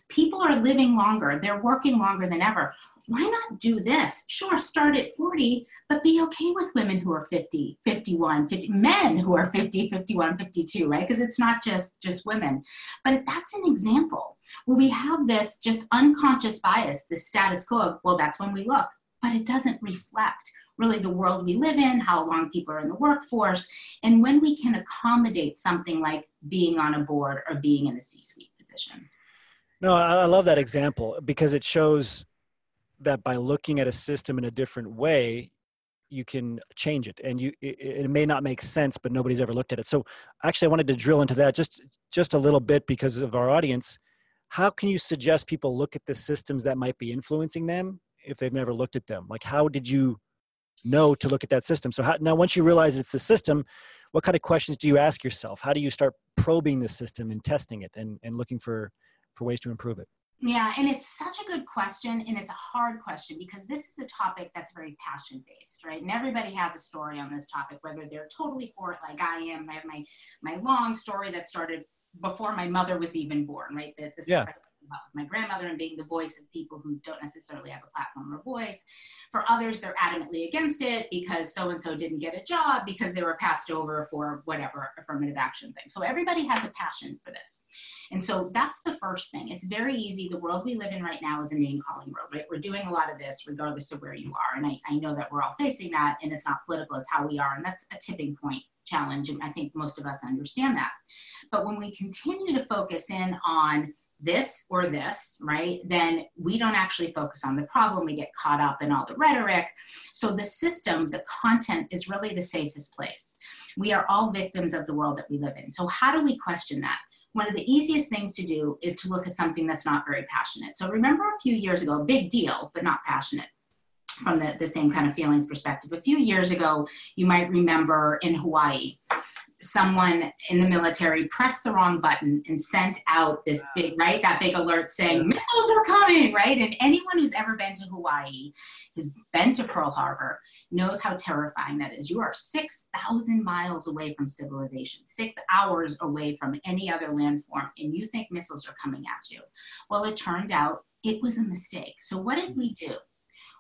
People are living longer, they're working longer than ever. Why not do this? Sure, start at 40, but be okay with women who are 50, 51, 50, men who are 50, 51, 52, right? Because it's not just just women. But that's an example where we have this just unconscious bias, the status quo of, well, that's when we look, but it doesn't reflect really the world we live in, how long people are in the workforce, and when we can accommodate something like being on a board or being in a C suite position. No, I love that example because it shows that by looking at a system in a different way, you can change it. And you it, it, may not make sense but nobody's ever looked at it. So actually i wanted to drill into that just just a little bit because of our audience. How can you suggest people look at the systems that might be influencing them if they've never looked at them? Like how did you know to look at that system? So how, now once you realize it's the system what kind of questions do you ask yourself? How do you start probing the system and testing it and, and looking for for ways to improve it? Yeah, and it's such a good question, and it's a hard question because this is a topic that's very passion based, right? And everybody has a story on this topic, whether they're totally for it, like I am. I have my my long story that started before my mother was even born, right? The, the yeah. About with my grandmother and being the voice of people who don't necessarily have a platform or voice. For others, they're adamantly against it because so and so didn't get a job because they were passed over for whatever affirmative action thing. So everybody has a passion for this. And so that's the first thing. It's very easy. The world we live in right now is a name calling world, right? We're doing a lot of this regardless of where you are. And I, I know that we're all facing that and it's not political, it's how we are. And that's a tipping point challenge. And I think most of us understand that. But when we continue to focus in on this or this, right, then we don't actually focus on the problem. We get caught up in all the rhetoric. So the system, the content is really the safest place. We are all victims of the world that we live in. So, how do we question that? One of the easiest things to do is to look at something that's not very passionate. So, remember a few years ago, big deal, but not passionate from the, the same kind of feelings perspective. A few years ago, you might remember in Hawaii, someone in the military pressed the wrong button and sent out this big, right, that big alert saying missiles are coming, right? And anyone who's ever been to Hawaii, has been to Pearl Harbor, knows how terrifying that is. You are 6,000 miles away from civilization, six hours away from any other landform, and you think missiles are coming at you. Well, it turned out it was a mistake. So, what did we do?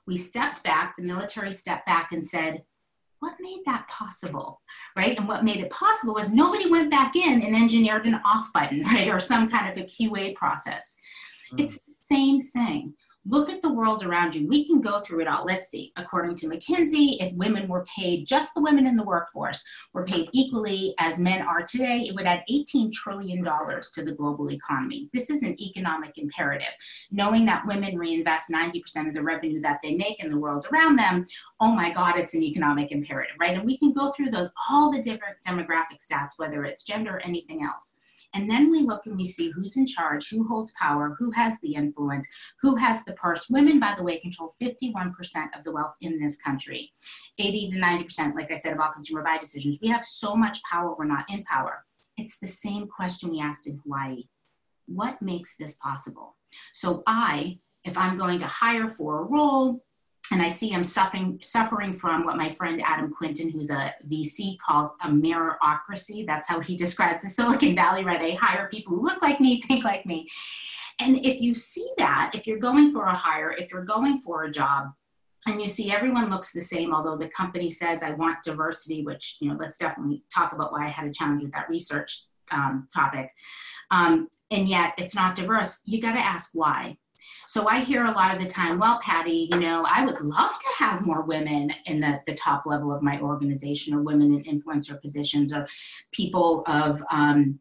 We stepped back, the military stepped back and said, what made that possible right? And what made it possible was nobody went back in and engineered an off button right or some kind of a qa process. Mm. it's the same thing Look at the world around you. We can go through it all. Let's see. According to McKinsey, if women were paid, just the women in the workforce, were paid equally as men are today, it would add $18 trillion to the global economy. This is an economic imperative. Knowing that women reinvest 90% of the revenue that they make in the world around them, oh my God, it's an economic imperative, right? And we can go through those, all the different demographic stats, whether it's gender or anything else. And then we look and we see who's in charge, who holds power, who has the influence, who has the purse. Women, by the way, control 51% of the wealth in this country. 80 to 90%, like I said, of all consumer buy decisions. We have so much power, we're not in power. It's the same question we asked in Hawaii. What makes this possible? So I, if I'm going to hire for a role, and I see him suffering suffering from what my friend Adam Quinton, who's a VC, calls a mirrorocracy. That's how he describes the Silicon Valley, where they hire people who look like me, think like me. And if you see that, if you're going for a hire, if you're going for a job, and you see everyone looks the same, although the company says I want diversity, which you know, let's definitely talk about why I had a challenge with that research um, topic. Um, and yet it's not diverse. You got to ask why so I hear a lot of the time, well, Patti, you know, I would love to have more women in the, the top level of my organization or women in influencer positions or people of um,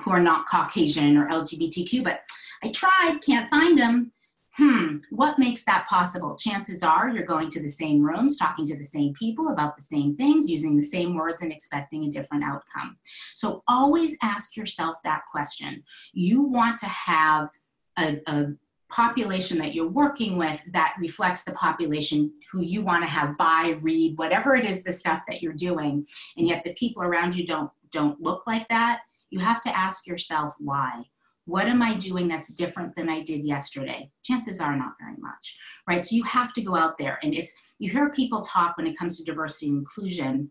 who are not Caucasian or LGBTQ, but I tried, can't find them. Hmm, what makes that possible? Chances are you're going to the same rooms, talking to the same people about the same things, using the same words, and expecting a different outcome. So always ask yourself that question. You want to have a, a population that you're working with that reflects the population who you want to have buy read whatever it is the stuff that you're doing. And yet the people around you don't don't look like that. You have to ask yourself why. What am i doing that's different than i did yesterday? Chances are not very much right? So you have to go out there. And it's you hear people talk when it comes to diversity and inclusion.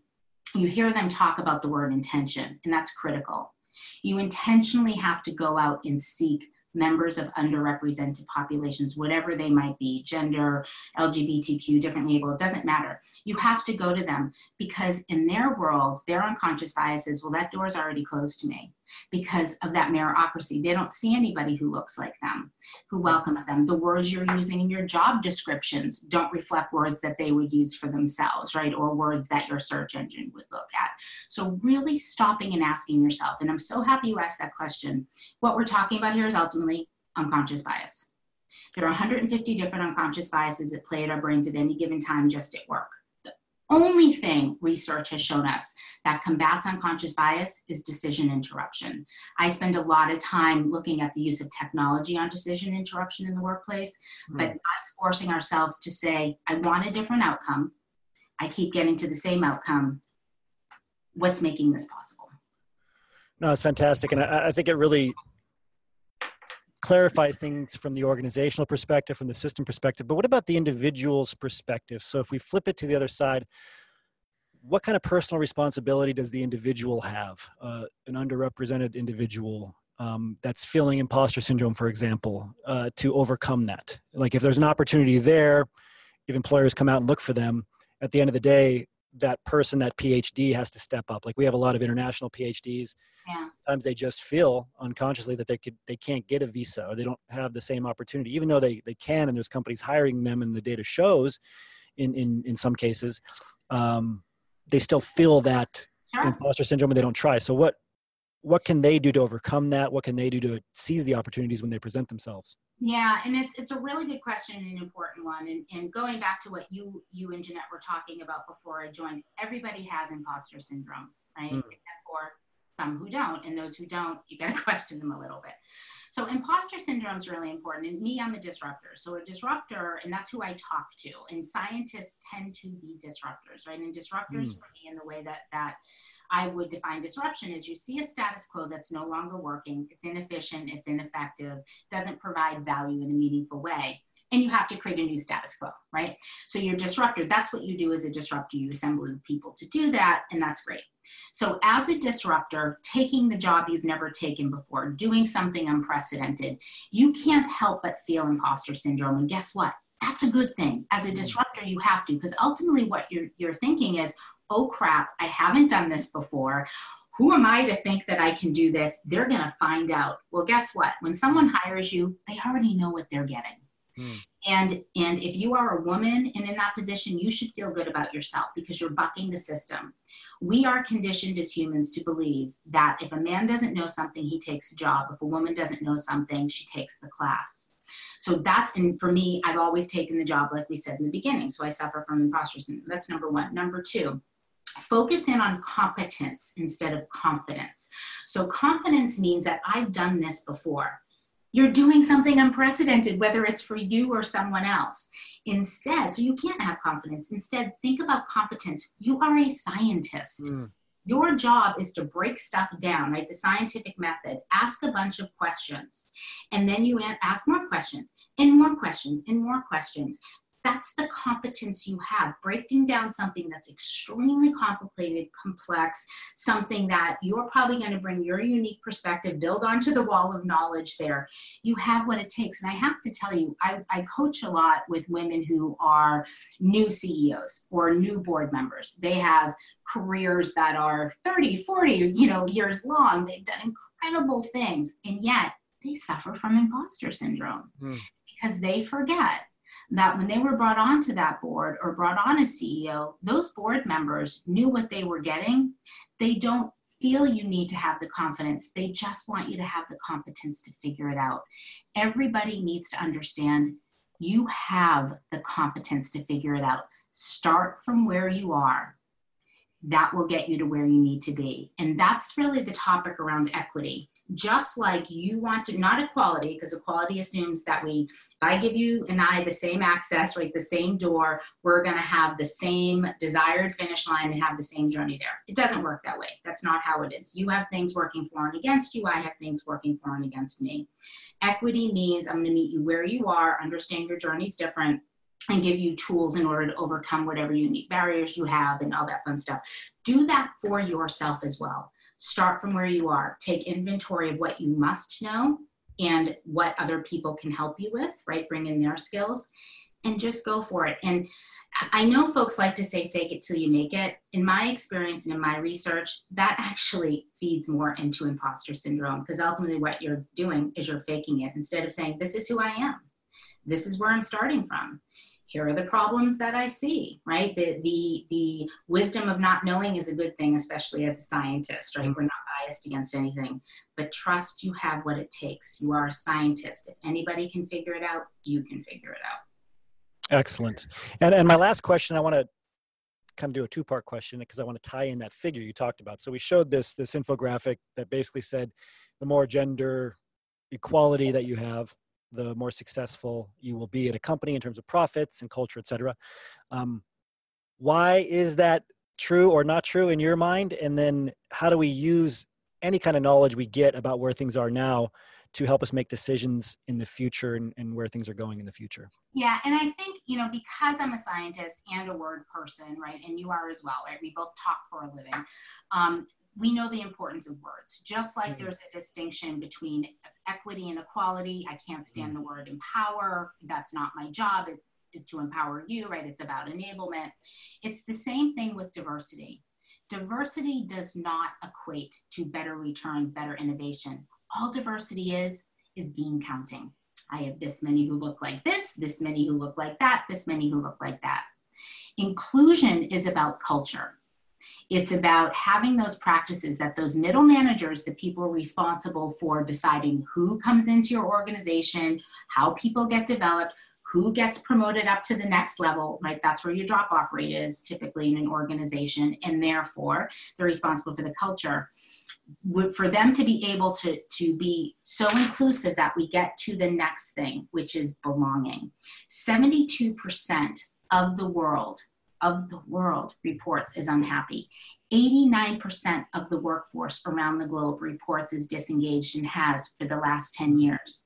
You hear them talk about the word intention and that's critical. You intentionally have to go out and seek members of underrepresented populations, whatever they might be, gender, LGBTQ, differently able, it doesn't matter. You have to go to them because in their world, their unconscious biases, well, that door's already closed to me because of that meritocracy. They don't see anybody who looks like them, who welcomes them. The words you're using in your job descriptions don't reflect words that they would use for themselves, right? Or words that your search engine would look at. So, really stopping and asking yourself, and I'm so happy you asked that question. What we're talking about here is ultimately unconscious bias. There are 150 different unconscious biases that play at our brains at any given time just at work The only thing research has shown us that combats unconscious bias is decision interruption. I spend a lot of time looking at the use of technology on decision interruption in the workplace, mm. but us forcing ourselves to say, I want a different outcome. I keep getting to the same outcome. What's making this possible? No, it's fantastic. And I, I think it really clarifies things from the organizational perspective, from the system perspective, but what about the individual's perspective? So if we flip it to the other side, what kind of personal responsibility does the individual have, uh, an underrepresented individual um, that's feeling imposter syndrome, for example, uh, to overcome that? Like if there's an opportunity there, if employers come out and look for them, at the end of the day, that person, that PhD has to step up. Like we have a lot of international PhDs. Yeah. Sometimes they just feel unconsciously that they could they can't get a visa or they don't have the same opportunity, even though they, they can and there's companies hiring them and the data shows in in, in some cases, um, they still feel that Sure. imposter syndrome and they don't try. So what what can they do to overcome that? What can they do to seize the opportunities when they present themselves? Yeah, and it's it's a really good question and an important one. And, and going back to what you you and Jeanette were talking about before I joined, everybody has imposter syndrome, right? Mm. Except for some who don't, and those who don't, you got to question them a little bit. So imposter syndrome is really important. And me, I'm a disruptor. So a disruptor, and that's who I talk to. And scientists tend to be disruptors, right? And disruptors Mm. for me in the way that that I would define disruption is you see a status quo that's no longer working, it's inefficient, it's ineffective, doesn't provide value in a meaningful way. And you have to create a new status quo, right? So you're a disruptor. That's what you do as a disruptor. You assemble people to do that, and that's great. So, as a disruptor, taking the job you've never taken before, doing something unprecedented, you can't help but feel imposter syndrome. And guess what? That's a good thing. As a mm-hmm. disruptor, you have to, because ultimately what you're, you're thinking is, oh crap, I haven't done this before. Who am I to think that I can do this? They're going to find out. Well, guess what? When someone hires you, they already know what they're getting. Hmm. And and if you are a woman and in that position, you should feel good about yourself because you're bucking the system. We are conditioned as humans to believe that if a man doesn't know something, he takes a job. If a woman doesn't know something, she takes the class. So that's and for me, I've always taken the job, like we said in the beginning. So I suffer from imposter syndrome. That's number one. Number two, focus in on competence instead of confidence. So confidence means that I've done this before. You're doing something unprecedented, whether it's for you or someone else. Instead, so you can't have confidence. Instead, think about competence. You are a scientist. Mm. Your job is to break stuff down, right? The scientific method. Ask a bunch of questions. And then you ask more questions and more questions and more questions. That's the competence you have. Breaking down something that's extremely complicated, complex, something that you're probably going to bring your unique perspective, build onto the wall of knowledge there. You have what it takes. And I have to tell you, I, I coach a lot with women who are new CEOs or new board members. They have careers that are 30, 40, you know, years long. They've done incredible things. And yet they suffer from imposter syndrome Hmm. because they forget that when they were brought onto that board or brought on as CEO, those board members knew what they were getting. They don't feel you need to have the confidence. They just want you to have the competence to figure it out. Everybody needs to understand you have the competence to figure it out. Start from where you are. That will get you to where you need to be. And that's really the topic around equity. Just like you want to, not equality, because equality assumes that we, if I give you and I the same access, right, the same door, we're going to have the same desired finish line and have the same journey there. It doesn't work that way. That's not how it is. You have things working for and against you. I have things working for and against me. Equity means I'm going to meet you where you are, understand your journey's different, and give you tools in order to overcome whatever unique barriers you have and all that fun stuff. Do that for yourself as well. Start from where you are. Take inventory of what you must know and what other people can help you with, right? Bring in their skills and just go for it. And I know folks like to say fake it till you make it. In my experience and in my research, that actually feeds more into imposter syndrome because ultimately what you're doing is you're faking it instead of saying, This is who I am. This is where I'm starting from. Here are the problems that I see, right? The the the wisdom of not knowing is a good thing, especially as a scientist, right? Mm-hmm. We're not biased against anything, but trust you have what it takes. You are a scientist. If anybody can figure it out, you can figure it out. Excellent. And and my last question, I want to kind of do a two part question because I want to tie in that figure you talked about. So we showed this this infographic that basically said the more gender equality that you have, the more successful you will be at a company in terms of profits and culture, et cetera. Um, why is that true or not true in your mind? And then how do we use any kind of knowledge we get about where things are now to help us make decisions in the future and, and where things are going in the future? Yeah, and I think, you know, because I'm a scientist and a word person, right, and you are as well, right? We both talk for a living. Um, we know the importance of words. Just like Mhm. there's a distinction between equity and equality. I can't stand the word empower. That's not my job. Is is to empower you, right? It's about enablement. It's the same thing with diversity. Diversity does not equate to better returns, better innovation. All diversity is is bean counting. I have this many who look like this, this many who look like that, this many who look like that. Inclusion is about culture. It's about having those practices that those middle managers, the people responsible for deciding who comes into your organization, how people get developed, who gets promoted up to the next level, right? That's where your drop off rate is typically in an organization, and therefore they're responsible for the culture. For them to be able to, to be so inclusive that we get to the next thing, which is belonging. 72% of the world of the world reports is unhappy. 89% of the workforce around the globe reports is disengaged and has for the last 10 years.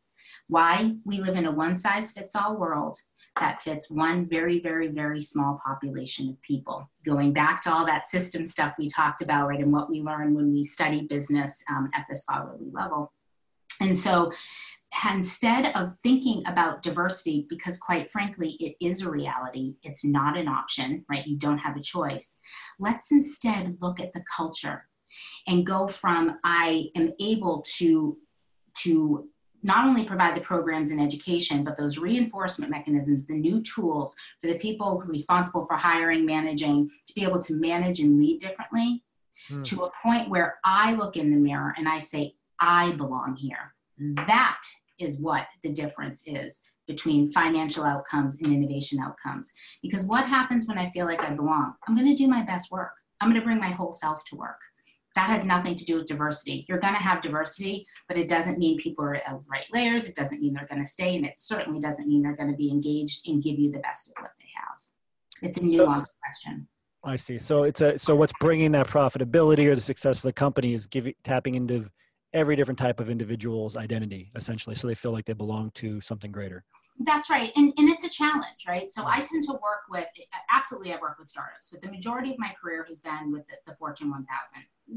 Why? We live in a one size fits all world that fits one very, very, very small population of people. Going back to all that system stuff we talked about, right, and what we learn when we study business um, at the scholarly level. And so instead of thinking about diversity, because quite frankly, it is a reality, it's not an option, right? You don't have a choice. Let's instead look at the culture and go from I am able to, to not only provide the programs and education, but those reinforcement mechanisms, the new tools for the people responsible for hiring, managing, to be able to manage and lead differently Hmm. to a point where I look in the mirror and I say, I belong here. That is what the difference is between financial outcomes and innovation outcomes. Because what happens when I feel like I belong? I'm going to do my best work. I'm going to bring my whole self to work. That has nothing to do with diversity. You're going to have diversity, but it doesn't mean people are at the right layers. It doesn't mean they're going to stay, and it certainly doesn't mean they're going to be engaged and give you the best of what they have. It's a nuanced question. I see. So it's a so what's bringing that profitability or the success of the company is giving tapping into every different type of individual's identity essentially, so they feel like they belong to something greater. That's right. And, and it's a challenge, right? So mm-hmm. I tend to work with, absolutely, I work with startups, but the majority of my career has been with the, the Fortune 1000,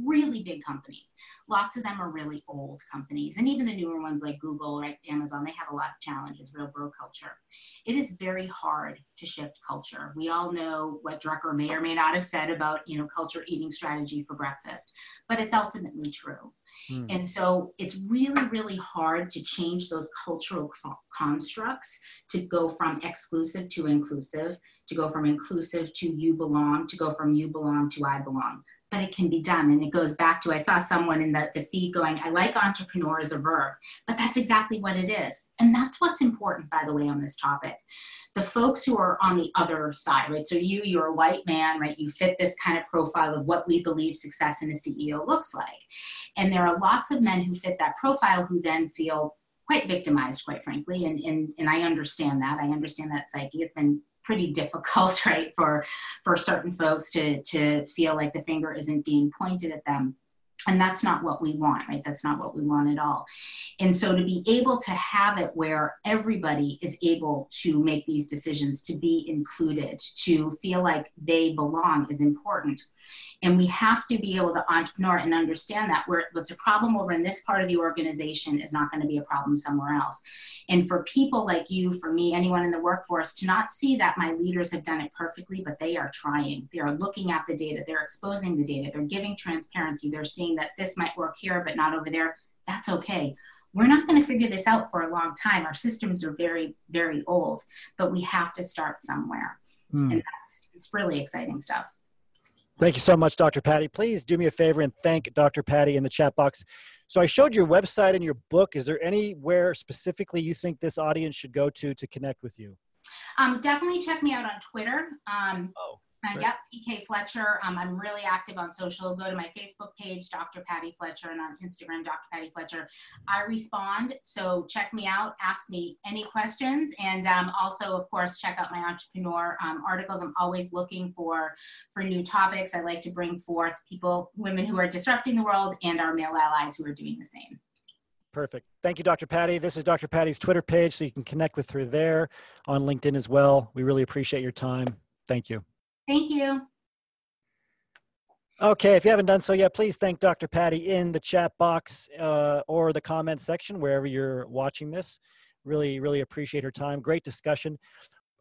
really big companies. Lots of them are really old companies. And even the newer ones like Google, right, Amazon, they have a lot of challenges, real bro culture. It is very hard to shift culture. We all know what Drucker may or may not have said about, you know, culture eating strategy for breakfast, but it's ultimately true. Hmm. And so it's really, really hard to change those cultural co- constructs to go from exclusive to inclusive, to go from inclusive to you belong, to go from you belong to I belong. But it can be done. And it goes back to I saw someone in the, the feed going, I like entrepreneur as a verb, but that's exactly what it is. And that's what's important, by the way, on this topic the folks who are on the other side, right? So you, you're a white man, right? You fit this kind of profile of what we believe success in a CEO looks like. And there are lots of men who fit that profile who then feel quite victimized, quite frankly. And, and, and I understand that. I understand that psyche. It's been pretty difficult, right, for, for certain folks to, to feel like the finger isn't being pointed at them and that's not what we want right? That's not what we want at all. And so to be able to have it where everybody is able to make these decisions to be included to feel like they belong is important. And we have to be able to entrepreneur and understand that where what's a problem over in this part of the organization is not going to be a problem somewhere else. And for people like you for me anyone in the workforce to not see that my leaders have done it perfectly but they are trying. They are looking at the data. They're exposing the data. They're giving transparency. They're seeing that this might work here but not over there that's okay we're not going to figure this out for a long time our systems are very very old but we have to start somewhere Hmm. and that's it's really exciting stuff Thank you so much, Dr. Patti. Please do me a favor and thank Dr. Patti in the chat box. So I showed your website and your book. Is there anywhere specifically you think this audience should go to to connect with you? um, definitely check me out on twitter um, Oh, Uh, yep, PK Fletcher. Um, I'm really active on social. Go to my Facebook page, Dr. Patti Fletcher, and on Instagram, Dr. Patti Fletcher. I respond, so check me out, ask me any questions, and um, also, of course, check out my entrepreneur um, articles. I'm always looking for for new topics. I like to bring forth people, women who are disrupting the world, and our male allies who are doing the same. Perfect. Thank you, Dr. Patti. This is Dr. Patti's Twitter page, so you can connect with her there on LinkedIn as well. We really appreciate your time. Thank you. Thank you. Okay, if you haven't done so yet, please thank Dr. Patti in the chat box uh, or the comment section, wherever you're watching this. Really, really appreciate her time. Great discussion.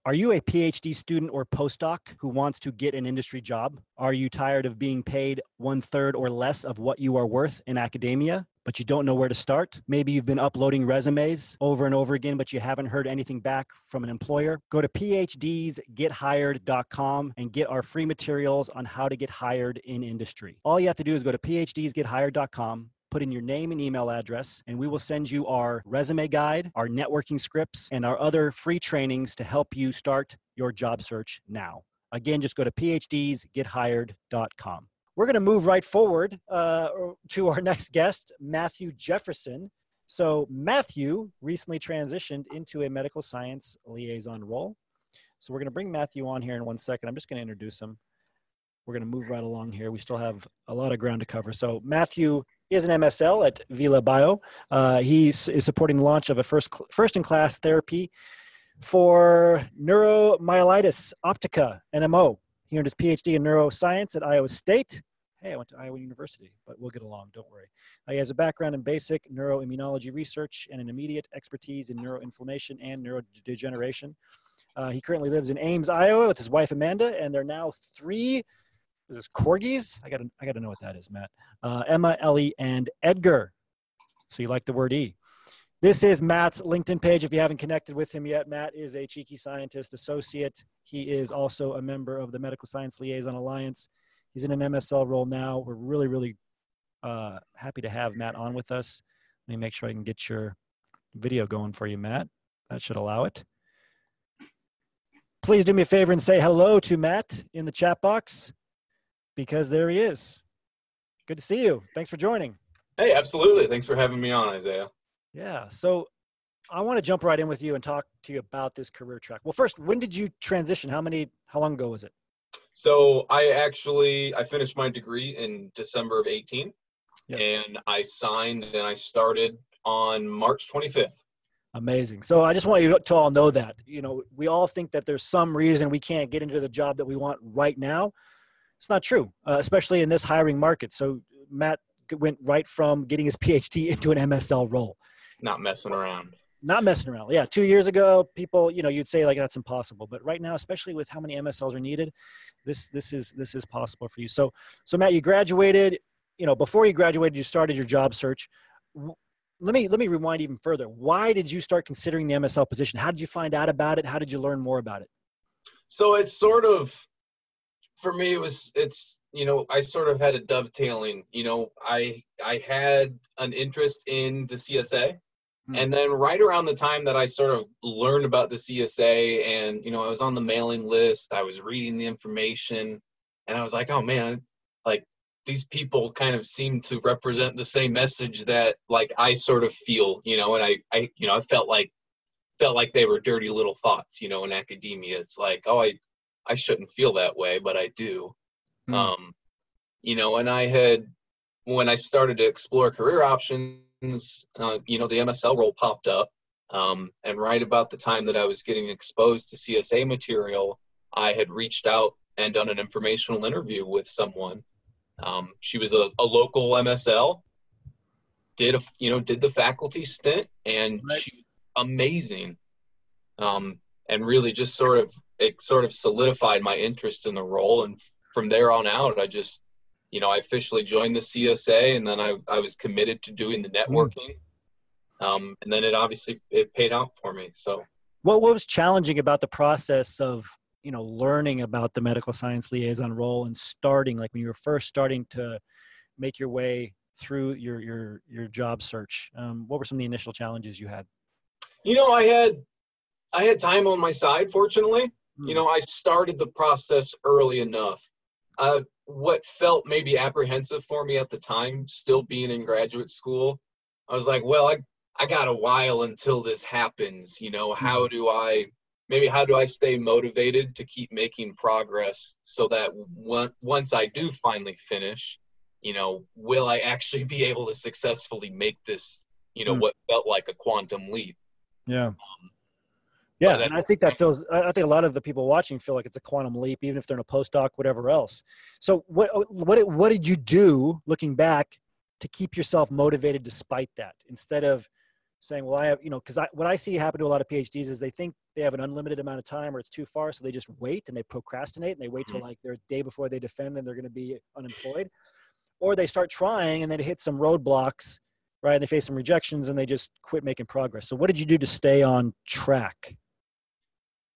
Are you a PhD student or postdoc who wants to get an industry job? Are you tired of being paid one third or less of what you are worth in academia, but you don't know where to start? Maybe you've been uploading resumes over and over again, but you haven't heard anything back from an employer. Go to phdsgethired.com and get our free materials on how to get hired in industry. All you have to do is go to phdsgethired.com put in your name and email address, and we will send you our resume guide, our networking scripts, and our other free trainings to help you start your job search now. Again, just go to phdsgethired.com. We're going to move right forward uh, to our next guest, Matthew Jefferson. So, Matthew recently transitioned into a medical science liaison role. So, we're going to bring Matthew on here in one second. I'm just going to introduce him. We're going to move right along here. We still have a lot of ground to cover. So, Matthew he has an MSL at Viela Bio. Uh, he is supporting the launch of a first first in class therapy for neuromyelitis optica NMO. He earned his PhD in neuroscience at Iowa State. Hey, I went to Iowa University, but we'll get along. Don't worry. Uh, he has a background in basic neuroimmunology research and an immediate expertise in neuroinflammation and neurodegeneration. Uh, he currently lives in Ames, Iowa, with his wife Amanda, and they're now three is this corgis? I gotta I gotta know what that is, Matt. Uh, Emma, Ellie, and Edgar. So you like the word E. This is Matt's LinkedIn page. If you haven't connected with him yet, Matt is a cheeky scientist associate. He is also a member of the Medical Science Liaison Alliance. He's in an MSL role now. We're really, really uh, happy to have Matt on with us. Let me make sure I can get your video going for you, Matt. That should allow it. Please do me a favor and say hello to Matt in the chat box because there he is. Good to see you. Thanks for joining. Hey, absolutely. Thanks for having me on, Isaiah. Yeah. So I want to jump right in with you and talk to you about this career track. Well, first, when did you transition? How many, how long ago was it? So I actually, I finished my degree in December of 18 yes. and I signed and I started on March 25th. Amazing. So I just want you to all know that, you know, we all think that there's some reason we can't get into the job that we want right now it's not true, uh, especially in this hiring market. So Matt went right from getting his PhD into an MSL role. Not messing around. Not messing around. Yeah, two years ago, people, you know, you'd say like that's impossible, but right now, especially with how many MSLs are needed, this this is this is possible for you. So so Matt, you graduated. You know, before you graduated, you started your job search. Let me let me rewind even further. Why did you start considering the MSL position? How did you find out about it? How did you learn more about it? So it's sort of for me it was it's you know i sort of had a dovetailing you know i i had an interest in the csa hmm. and then right around the time that i sort of learned about the csa and you know i was on the mailing list i was reading the information and i was like oh man like these people kind of seem to represent the same message that like i sort of feel you know and i i you know i felt like felt like they were dirty little thoughts you know in academia it's like oh i I shouldn't feel that way, but I do. Mm. Um, you know, and I had when I started to explore career options, uh, you know, the MSL role popped up. Um, and right about the time that I was getting exposed to CSA material, I had reached out and done an informational interview with someone. Um, she was a, a, local MSL, did a you know did the faculty stint, and right. she was amazing. Um, and really just sort of it sort of solidified my interest in the role. And from there on out, I just, you know, I officially joined the CSA and then I, I was committed to doing the hmm. networking. Um, and then it obviously, it paid out for me. So what, what was challenging about the process of, you know, learning about the medical science liaison role and starting, like when you were first starting to make your way through your, your, your job search? Um, what were some of the initial challenges you had? You know, I had, I had time on my side, fortunately. You hmm. know, I started the process early enough. Uh, what felt maybe apprehensive for me at the time, still being in graduate school, I was like, well, I, I got a while until this happens. You know, how hmm. do I, maybe how do I stay motivated to keep making progress so that once I do finally finish, you know, will I actually be able to successfully make this, you know, mm. what felt like a quantum leap? Yeah. Um, Yeah, But uh, and I think that feels. I think a lot of the people watching feel like it's a quantum leap, even if they're in a postdoc, whatever else. So, what oh, what did- what did you do, looking back, to keep yourself motivated despite that, instead of saying, "Well, I have," you know, because I, what I see happen to a lot of PhDs is they think they have an unlimited amount of time or it's too far, so they just wait and they procrastinate and they wait till mm-hmm. like their day before they defend and they're going to be unemployed, or they start trying and then hit some roadblocks, right? And they face some rejections and they just quit making progress. So, what did you do to stay on track?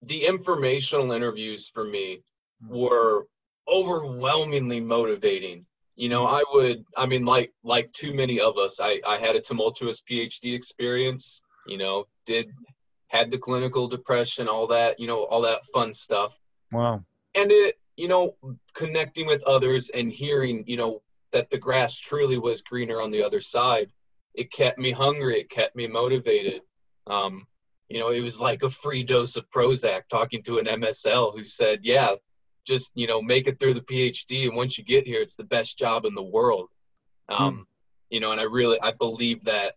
The informational interviews for me Hmm. were overwhelmingly motivating. You know, I would, I mean, like like too many of us, I I had a tumultuous PhD experience. You know, did had the clinical depression, all that, you know, all that fun stuff, Wow. and it, you know, connecting with others and hearing, you know, that the grass truly was greener on the other side. It kept me hungry. It kept me motivated. Um, you know, it was like a free dose of Prozac talking to an MSL who said, yeah, just, you know, make it through the PhD. And once you get here, it's the best job in the world. Um, You know, and I really, I believe that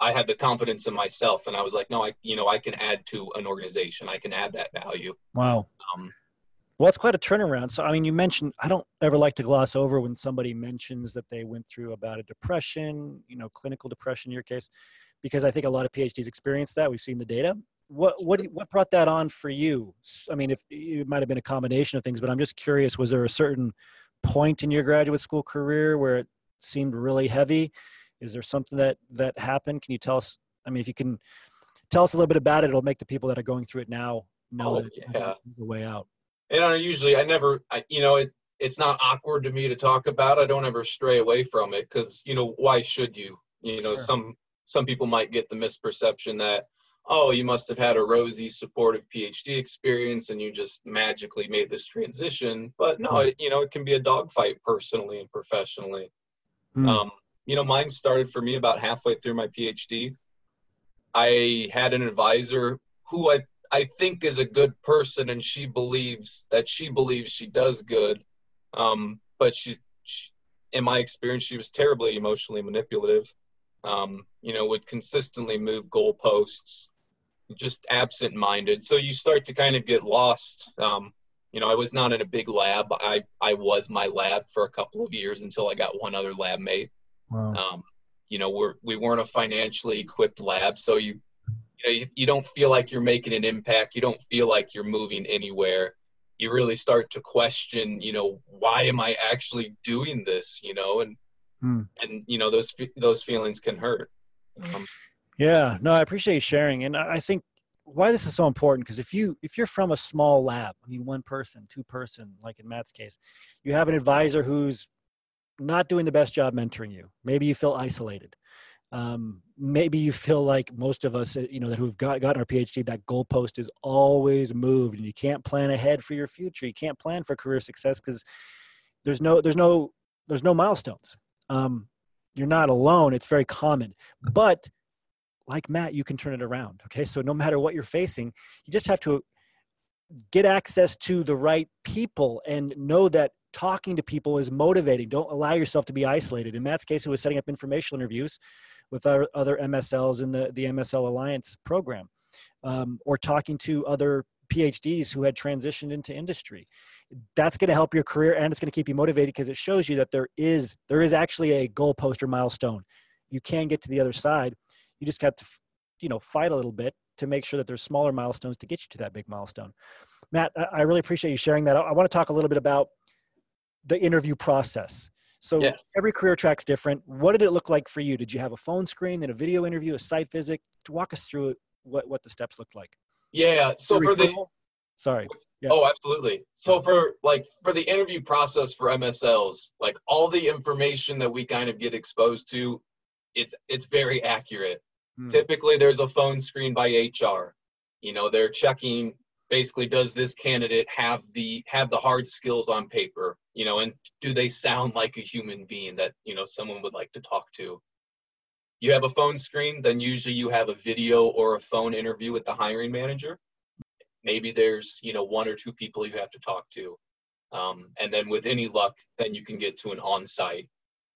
I had the confidence in myself and I was like, no, I, you know, I can add to an organization. I can add that value. Wow. Um, Well, it's quite a turnaround. So, I mean, you mentioned, I don't ever like to gloss over when somebody mentions that they went through about a depression, you know, clinical depression in your case, because I think a lot of PhDs experience that. We've seen the data. What, what, what brought that on for you? I mean, if it might have been a combination of things, but I'm just curious, was there a certain point in your graduate school career where it seemed really heavy? Is there something that, that happened? Can you tell us, I mean, if you can tell us a little bit about it, it'll make the people that are going through it now know Oh, that yeah. a way out. and I usually, I never, I, you know, it, it's not awkward to me to talk about. I don't ever stray away from it because, you know, why should you? You know, Sure. some, some people might get the misperception that, oh, you must have had a rosy, supportive PhD experience and you just magically made this transition. But no, Hmm. it, you know, it can be a dogfight personally and professionally. Hmm. Um, you know, mine started for me about halfway through my PhD. I had an advisor who I I think is a good person, and she believes that she believes she does good. Um, but she's, she, in my experience, she was terribly emotionally manipulative. Um, you know, would consistently move goalposts, just absent-minded. So you start to kind of get lost. Um, you know, I was not in a big lab. I I was my lab for a couple of years until I got one other lab mate Wow. um, you know we're we weren't a financially equipped lab so you you know you, you don't feel like you're making an impact you don't feel like you're moving anywhere you really start to question you know why am i actually doing this you know and Hmm. and you know those those feelings can hurt um, Yeah, no, I appreciate you sharing, and I think why this is so important because if you if you're from a small lab, I mean, one person, two person, like in Matt's case, you have an advisor who's not doing the best job mentoring you. Maybe you feel isolated. Um, maybe you feel like most of us, you know, that who've got gotten our PhD, that goalpost is always moved, and you can't plan ahead for your future. You can't plan for career success because there's no there's no there's no milestones. Um, you're not alone. It's very common, but like Matt, you can turn it around. Okay. So no matter what you're facing, you just have to get access to the right people and know that talking to people is motivating. Don't allow yourself to be isolated. In Matt's case, it was setting up informational interviews with our other MSLs in the, the MSL Alliance program um, or talking to other PhDs who had transitioned into industry. That's going to help your career and it's going to keep you motivated because it shows you that there is there is actually a goalpost or milestone. You can get to the other side. You just have to, you know, fight a little bit to make sure that there's smaller milestones to get you to that big milestone. Matt, I- really appreciate you sharing that. I, want to talk a little bit about the interview process. So Yes. every career track's different. What did it look like for you? Did you have a phone screen, then a video interview, a site visit? To walk us through what what the steps looked like. yeah so for the? Sorry, Yeah. Oh, absolutely. So for like for the interview process for MSLs, like all the information that we kind of get exposed to, it's it's very accurate. Hmm. Typically there's a phone screen by HR. You know, they're checking basically does this candidate have the have the hard skills on paper, you know, and do they sound like a human being that, you know, someone would like to talk to. You have a phone screen, then usually you have a video or a phone interview with the hiring manager maybe there's you know one or two people you have to talk to um, and then with any luck then you can get to an on-site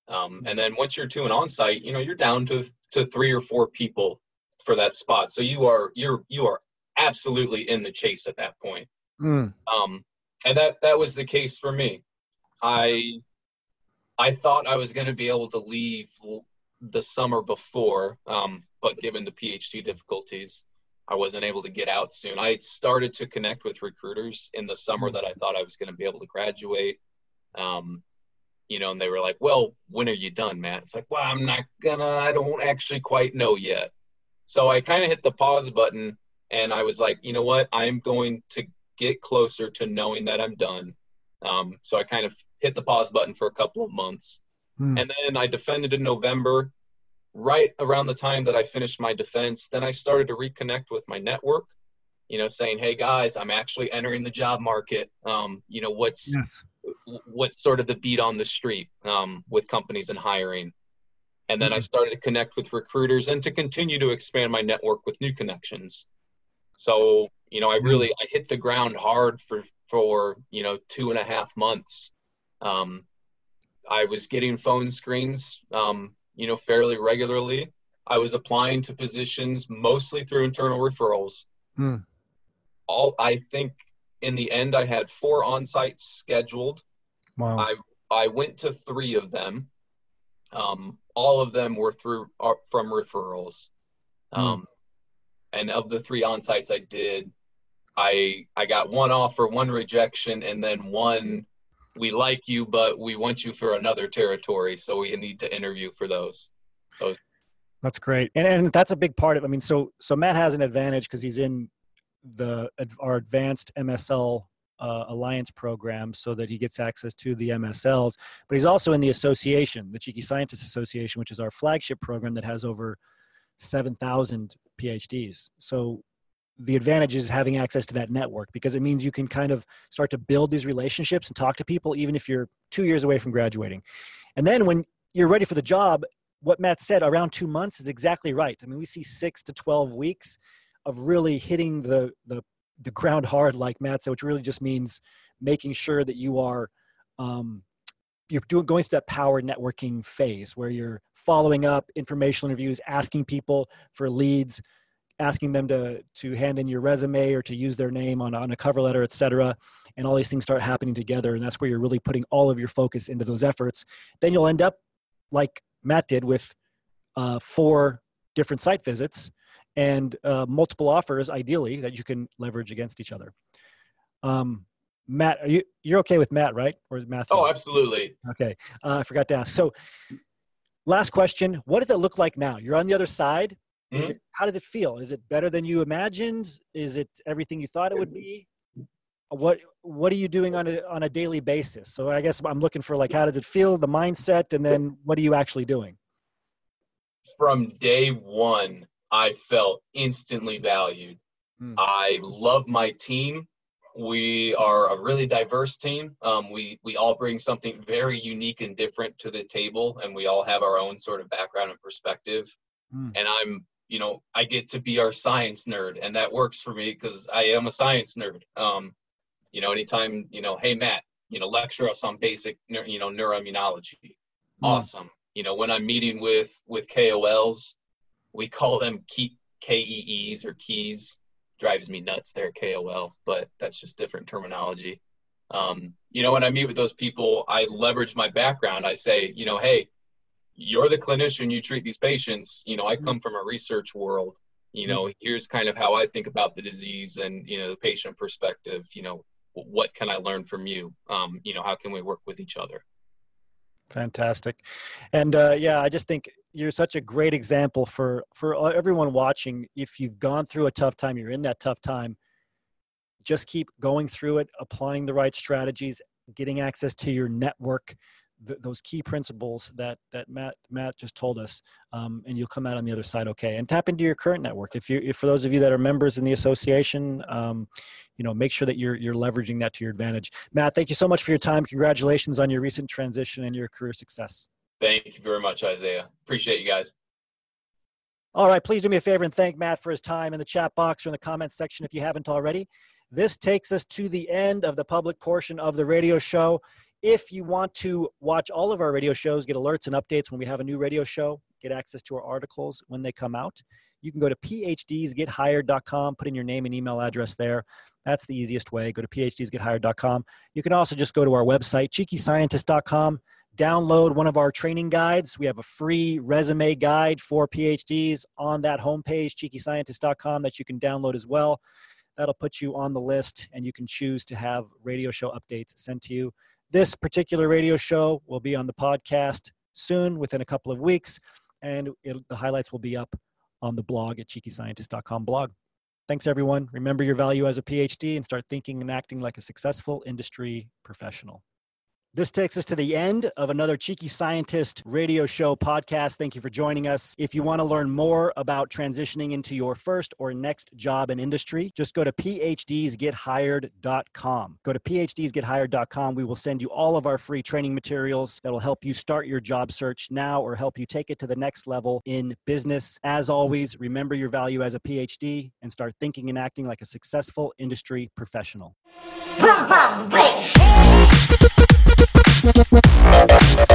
um, and then once you're to an on-site you know you're down to to three or four people for that spot so you are you're you are absolutely in the chase at that point. Mm. Um, and that that was the case for me. I I thought I was going to be able to leave the summer before, um, but given the PhD difficulties, I wasn't able to get out soon. I started to connect with recruiters in the summer that I thought I was going to be able to graduate. Um, you know, and they were like, "Well, when are you done, Matt?" It's like, "Well, I'm not gonna. I don't actually quite know yet." So I kind of hit the pause button, and I was like, "You know what? I'm going to get closer to knowing that I'm done." Um, so I kind of hit the pause button for a couple of months, hmm. and then I defended in November. Right around the time that I finished my defense, then I started to reconnect with my network. You know, saying, "Hey guys, I'm actually entering the job market. Um, you know, what's yes what's sort of the beat on the street um, with companies and hiring. And then mm-hmm. I started to connect with recruiters and to continue to expand my network with new connections. So, you know, I really I hit the ground hard for for you know two and a half months. Um, I was getting phone screens, um, you know, fairly regularly. I was applying to positions mostly through internal referrals. Hmm. All I think in the end, I had four on sites scheduled. Wow. I I went to three of them. Um, all of them were through uh, from referrals. Hmm. Um, and of the three on sites I did, I I got one offer, one rejection, and then one we like you, but we want you for another territory, so we need to interview for those. So that's great, and and that's a big part of. I mean, so so Matt has an advantage because he's in the our advanced MSL uh, alliance program so that he gets access to the MSLs. But he's also in the association, the Cheeky Scientists Association, which is our flagship program that has over 7,000 PhDs. So the advantage is having access to that network because it means you can kind of start to build these relationships and talk to people even if you're two years away from graduating. And then when you're ready for the job, what Matt said, around two months is exactly right. I mean, we see six to 12 weeks of really hitting the the the ground hard, like Matt said, which really just means making sure that you are um, you're doing going through that power networking phase where you're following up informational interviews, asking people for leads, asking them to to hand in your resume or to use their name on, on a cover letter, et cetera. And all these things start happening together. And that's where you're really putting all of your focus into those efforts. Then you'll end up like Matt did with uh, four different site visits and uh, multiple offers ideally that you can leverage against each other um, matt are you you're okay with matt right or is matthew oh absolutely okay uh, i forgot to ask so last question what does it look like now you're on the other side mm-hmm. it, how does it feel is it better than you imagined is it everything you thought it would be what what are you doing on a on a daily basis so i guess i'm looking for like how does it feel the mindset and then what are you actually doing from day one I felt instantly valued. Mm. I love my team. We are a really diverse team. Um, we we all bring something very unique and different to the table, and we all have our own sort of background and perspective. Mm. And I'm, you know, I get to be our science nerd, and that works for me because I am a science nerd. Um, you know, anytime, you know, hey Matt, you know, lecture us on basic, you know, neuroimmunology. Mm. Awesome. You know, when I'm meeting with with KOLs, we call them key KEEs or keys. Drives me nuts there, KOL, but that's just different terminology. Um, you know, when I meet with those people, I leverage my background. I say, you know, hey, you're the clinician, you treat these patients. You know, I come from a research world. You know, here's kind of how I think about the disease and, you know, the patient perspective. You know, what can I learn from you? Um, you know, how can we work with each other? Fantastic, and uh, yeah, I just think you're such a great example for for everyone watching. If you've gone through a tough time, you're in that tough time. Just keep going through it, applying the right strategies, getting access to your network, th- those key principles that that Matt Matt just told us, um, and you'll come out on the other side okay. And tap into your current network. If you, if for those of you that are members in the association, um, you know, make sure that you're you're leveraging that to your advantage. Matt, thank you so much for your time. Congratulations on your recent transition and your career success. Thank you very much, Isaiah. Appreciate you guys. All right, please do me a favor and thank Matt for his time in the chat box or in the comments section if you haven't already. This takes us to the end of the public portion of the radio show. If you want to watch all of our radio shows, get alerts and updates when we have a new radio show, get access to our articles when they come out. You can go to phdsgethired.com, put in your name and email address there. That's the easiest way. Go to phdsgethired.com. You can also just go to our website, cheekyscientist.com, download one of our training guides. We have a free resume guide for PhDs on that homepage, cheekyscientist.com, that you can download as well. That'll put you on the list, and you can choose to have radio show updates sent to you. This particular radio show will be on the podcast soon, within a couple of weeks, and the highlights will be up on the blog at cheekyscientist.com blog. Thanks, everyone. Remember your value as a PhD and start thinking and acting like a successful industry professional. This takes us to the end of another Cheeky Scientist radio show podcast. Thank you for joining us. If you want to learn more about transitioning into your first or next job in industry, just go to phdsgethired.com. Go to phdsgethired.com. We will send you all of our free training materials that will help you start your job search now or help you take it to the next level in business. As always, remember your value as a PhD and start thinking and acting like a successful industry professional. Boom, boom, Thank you.